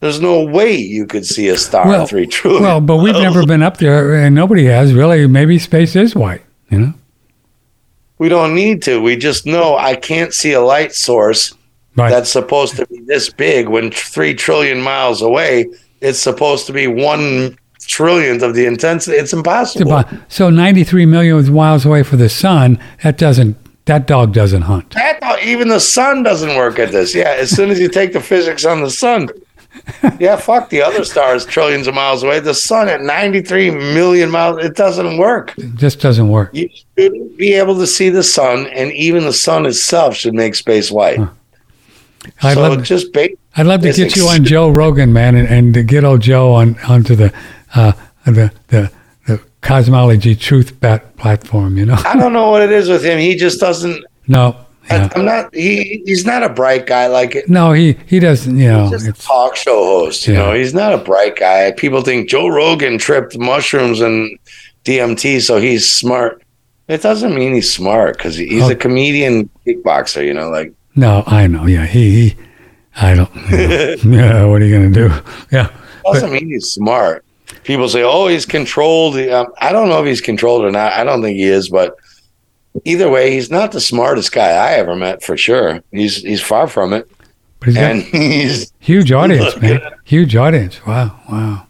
There's no way you could see a star Well, at three trillion. Well, but we've never been up there, and nobody has really. Maybe space is white. You know, we don't need to. We just know I can't see a light source right? that's supposed to be this big when three trillion miles away, it's supposed to be one trillionth of the intensity. It's impossible. so 93 million miles away from the sun. That doesn't. That dog doesn't hunt. That, even the sun doesn't work at this. Yeah, as soon as you take the physics on the sun. Yeah, fuck the other stars trillions of miles away. The sun at 93 million miles, it doesn't work. It just doesn't work. You should be able to see the sun, and even the sun itself should make space white. I'd so love. just ba- I'd love to get you on Joe Rogan, man, and, and to get old Joe on onto the uh, the the the cosmology truth bat platform. You know, I don't know what it is with him. He just doesn't. no, yeah. I'm not. He he's not a bright guy like it. no, he he doesn't. You know, He's just a talk show host. You Yeah. know, he's not a bright guy. People think Joe Rogan tripped mushrooms and DMT, so he's smart. It doesn't mean he's smart because he's Oh. a comedian kickboxer. You know, like no. I know. Yeah, he. he I don't. You know, yeah, what are you gonna do? Yeah, doesn't mean he's smart. People say, "Oh, he's controlled." Um, I don't know if he's controlled or not. I don't think he is, but either way, he's not the smartest guy I ever met for sure. He's he's far from it, but he's and he's huge audience, man. Huge audience. Wow, wow.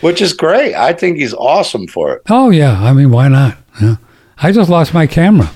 which is great. I think he's awesome for it. Oh yeah. I mean, why not? Yeah. I just lost my camera.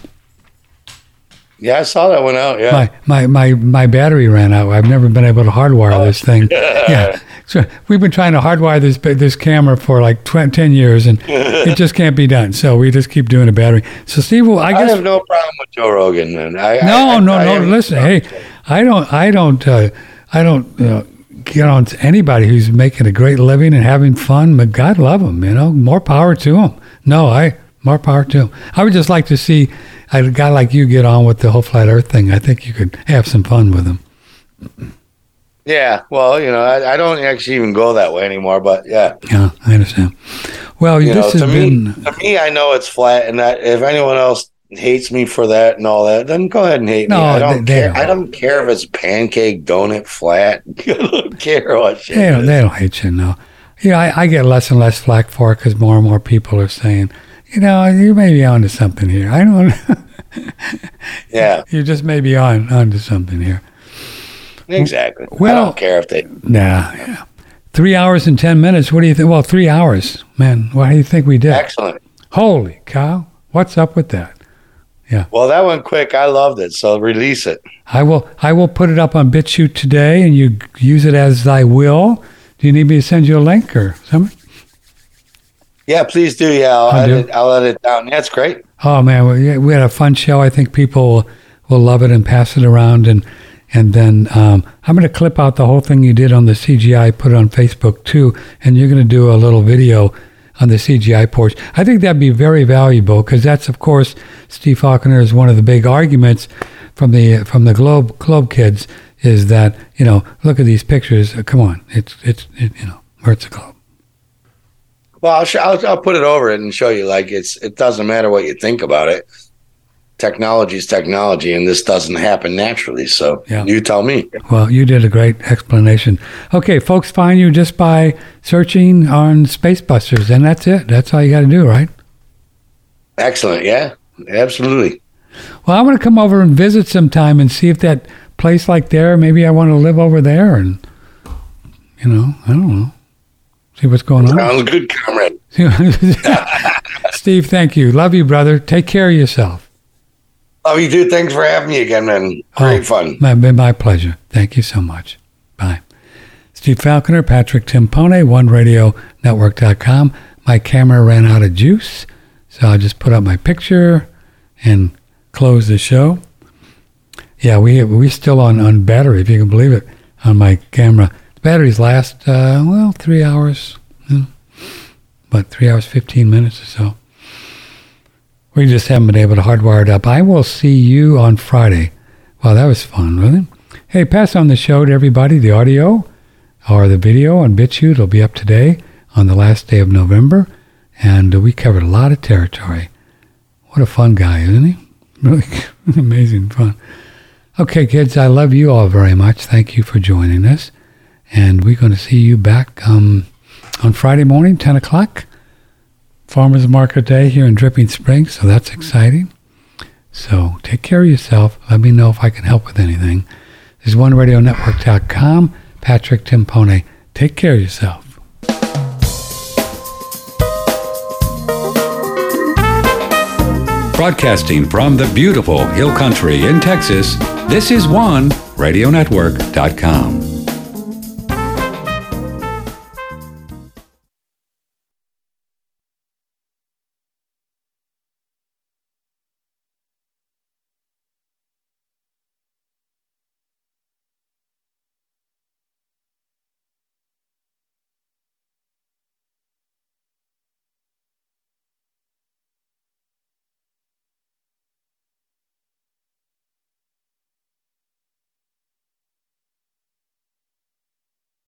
Yeah, I saw that one out. Yeah. My, my my my battery ran out. I've never been able to hardwire this thing. Yeah. So we've been trying to hardwire this this camera for like tw- 10 years and it just can't be done. So we just keep doing a battery. So Steve, well, I I guess have no problem with Joe Rogan, man. I, no, I, no, I, no. I listen, hey, I don't, I don't, uh, I don't uh, get on to anybody who's making a great living and having fun. But God love them, you know. More power to them. No, I more power to them. I would just like to see a guy like you get on with the whole flat Earth thing. I think you could have some fun with him. Yeah, well, you know, I, I don't actually even go that way anymore. But yeah, Yeah, I understand. Well, you know, this to has me, been. to me, I know it's flat, and that if anyone else hates me for that and all that, then go ahead and hate No, me. I don't they- they care. don't. I don't care if it's pancake, donut, flat. I don't care what shit. They don't, they don't hate you, no. Yeah, I, I get less and less flack for it because more and more people are saying, you know, you may be onto something here. I don't. Yeah, you just may be on onto something here. exactly. Well, I don't care if they. Nah, yeah. Three hours and ten minutes. What do you think? Well, three hours, man. What do you think we did? Excellent. Holy cow! What's up with that? Yeah. Well, that went quick. I loved it. So release it. I will. I will put it up on BitChute today, and you use it as thy will. Do you need me to send you a link or something? Yeah, please do. Yeah, I'll, I do. edit, I'll edit it down. That's great. Oh man, we, we had a fun show. I think people will, love it and pass it around. And and then um, I'm going to clip out the whole thing you did on the CGI, put it on Facebook too, and you're going to do a little video on the CGI porch. I think that'd be very valuable because that's of course Steve Falconer is one of the big arguments from the from the Globe Globe kids is that you know look at these pictures. Come on, it's it's it, you know where's the globe? Well, I'll, sh- I'll I'll put it over it and show you. Like it's it doesn't matter what you think about it. Technology is technology, and this doesn't happen naturally. So Yeah. you tell me. Well, you did a great explanation. Okay, folks find you just by searching on Spacebusters, and that's it. That's all you got to do, right? Excellent. Yeah, absolutely. Well, I want to come over and visit sometime and see if that place like there, maybe I want to live over there and, you know, I don't know, see what's going on. Sounds good, comrade. Steve, thank you. Love you, brother. Take care of yourself. Love you too. Thanks for having me again, man. Great Oh, fun. My, my pleasure. Thank you so much. Bye. Steve Falconer, Patrick Timpone, OneRadioNetwork.com. My camera ran out of juice, so I just put up my picture and close the show. Yeah, we we still on, on battery, if you can believe it, on my camera. Batteries last, uh, well, three hours, you know, three hours, 15 minutes or so. We just haven't been able to hardwire it up. I will see you on Friday. Wow, that was fun, wasn't it? Hey, pass on the show to everybody, the audio or the video on BitChute. It'll be up today on the last day of November. And we covered a lot of territory. What a fun guy, isn't he? Really amazing fun. Okay, kids, I love you all very much. Thank you for joining us. And we're going to see you back um, on Friday morning, 10 o'clock. Farmers Market Day here in Dripping Springs, so that's exciting. So take care of yourself. Let me know if I can help with anything. This is OneRadioNetwork.com. Patrick Timpone. Take care of yourself. Broadcasting from the beautiful Hill Country in Texas, this is one radionetwork.com.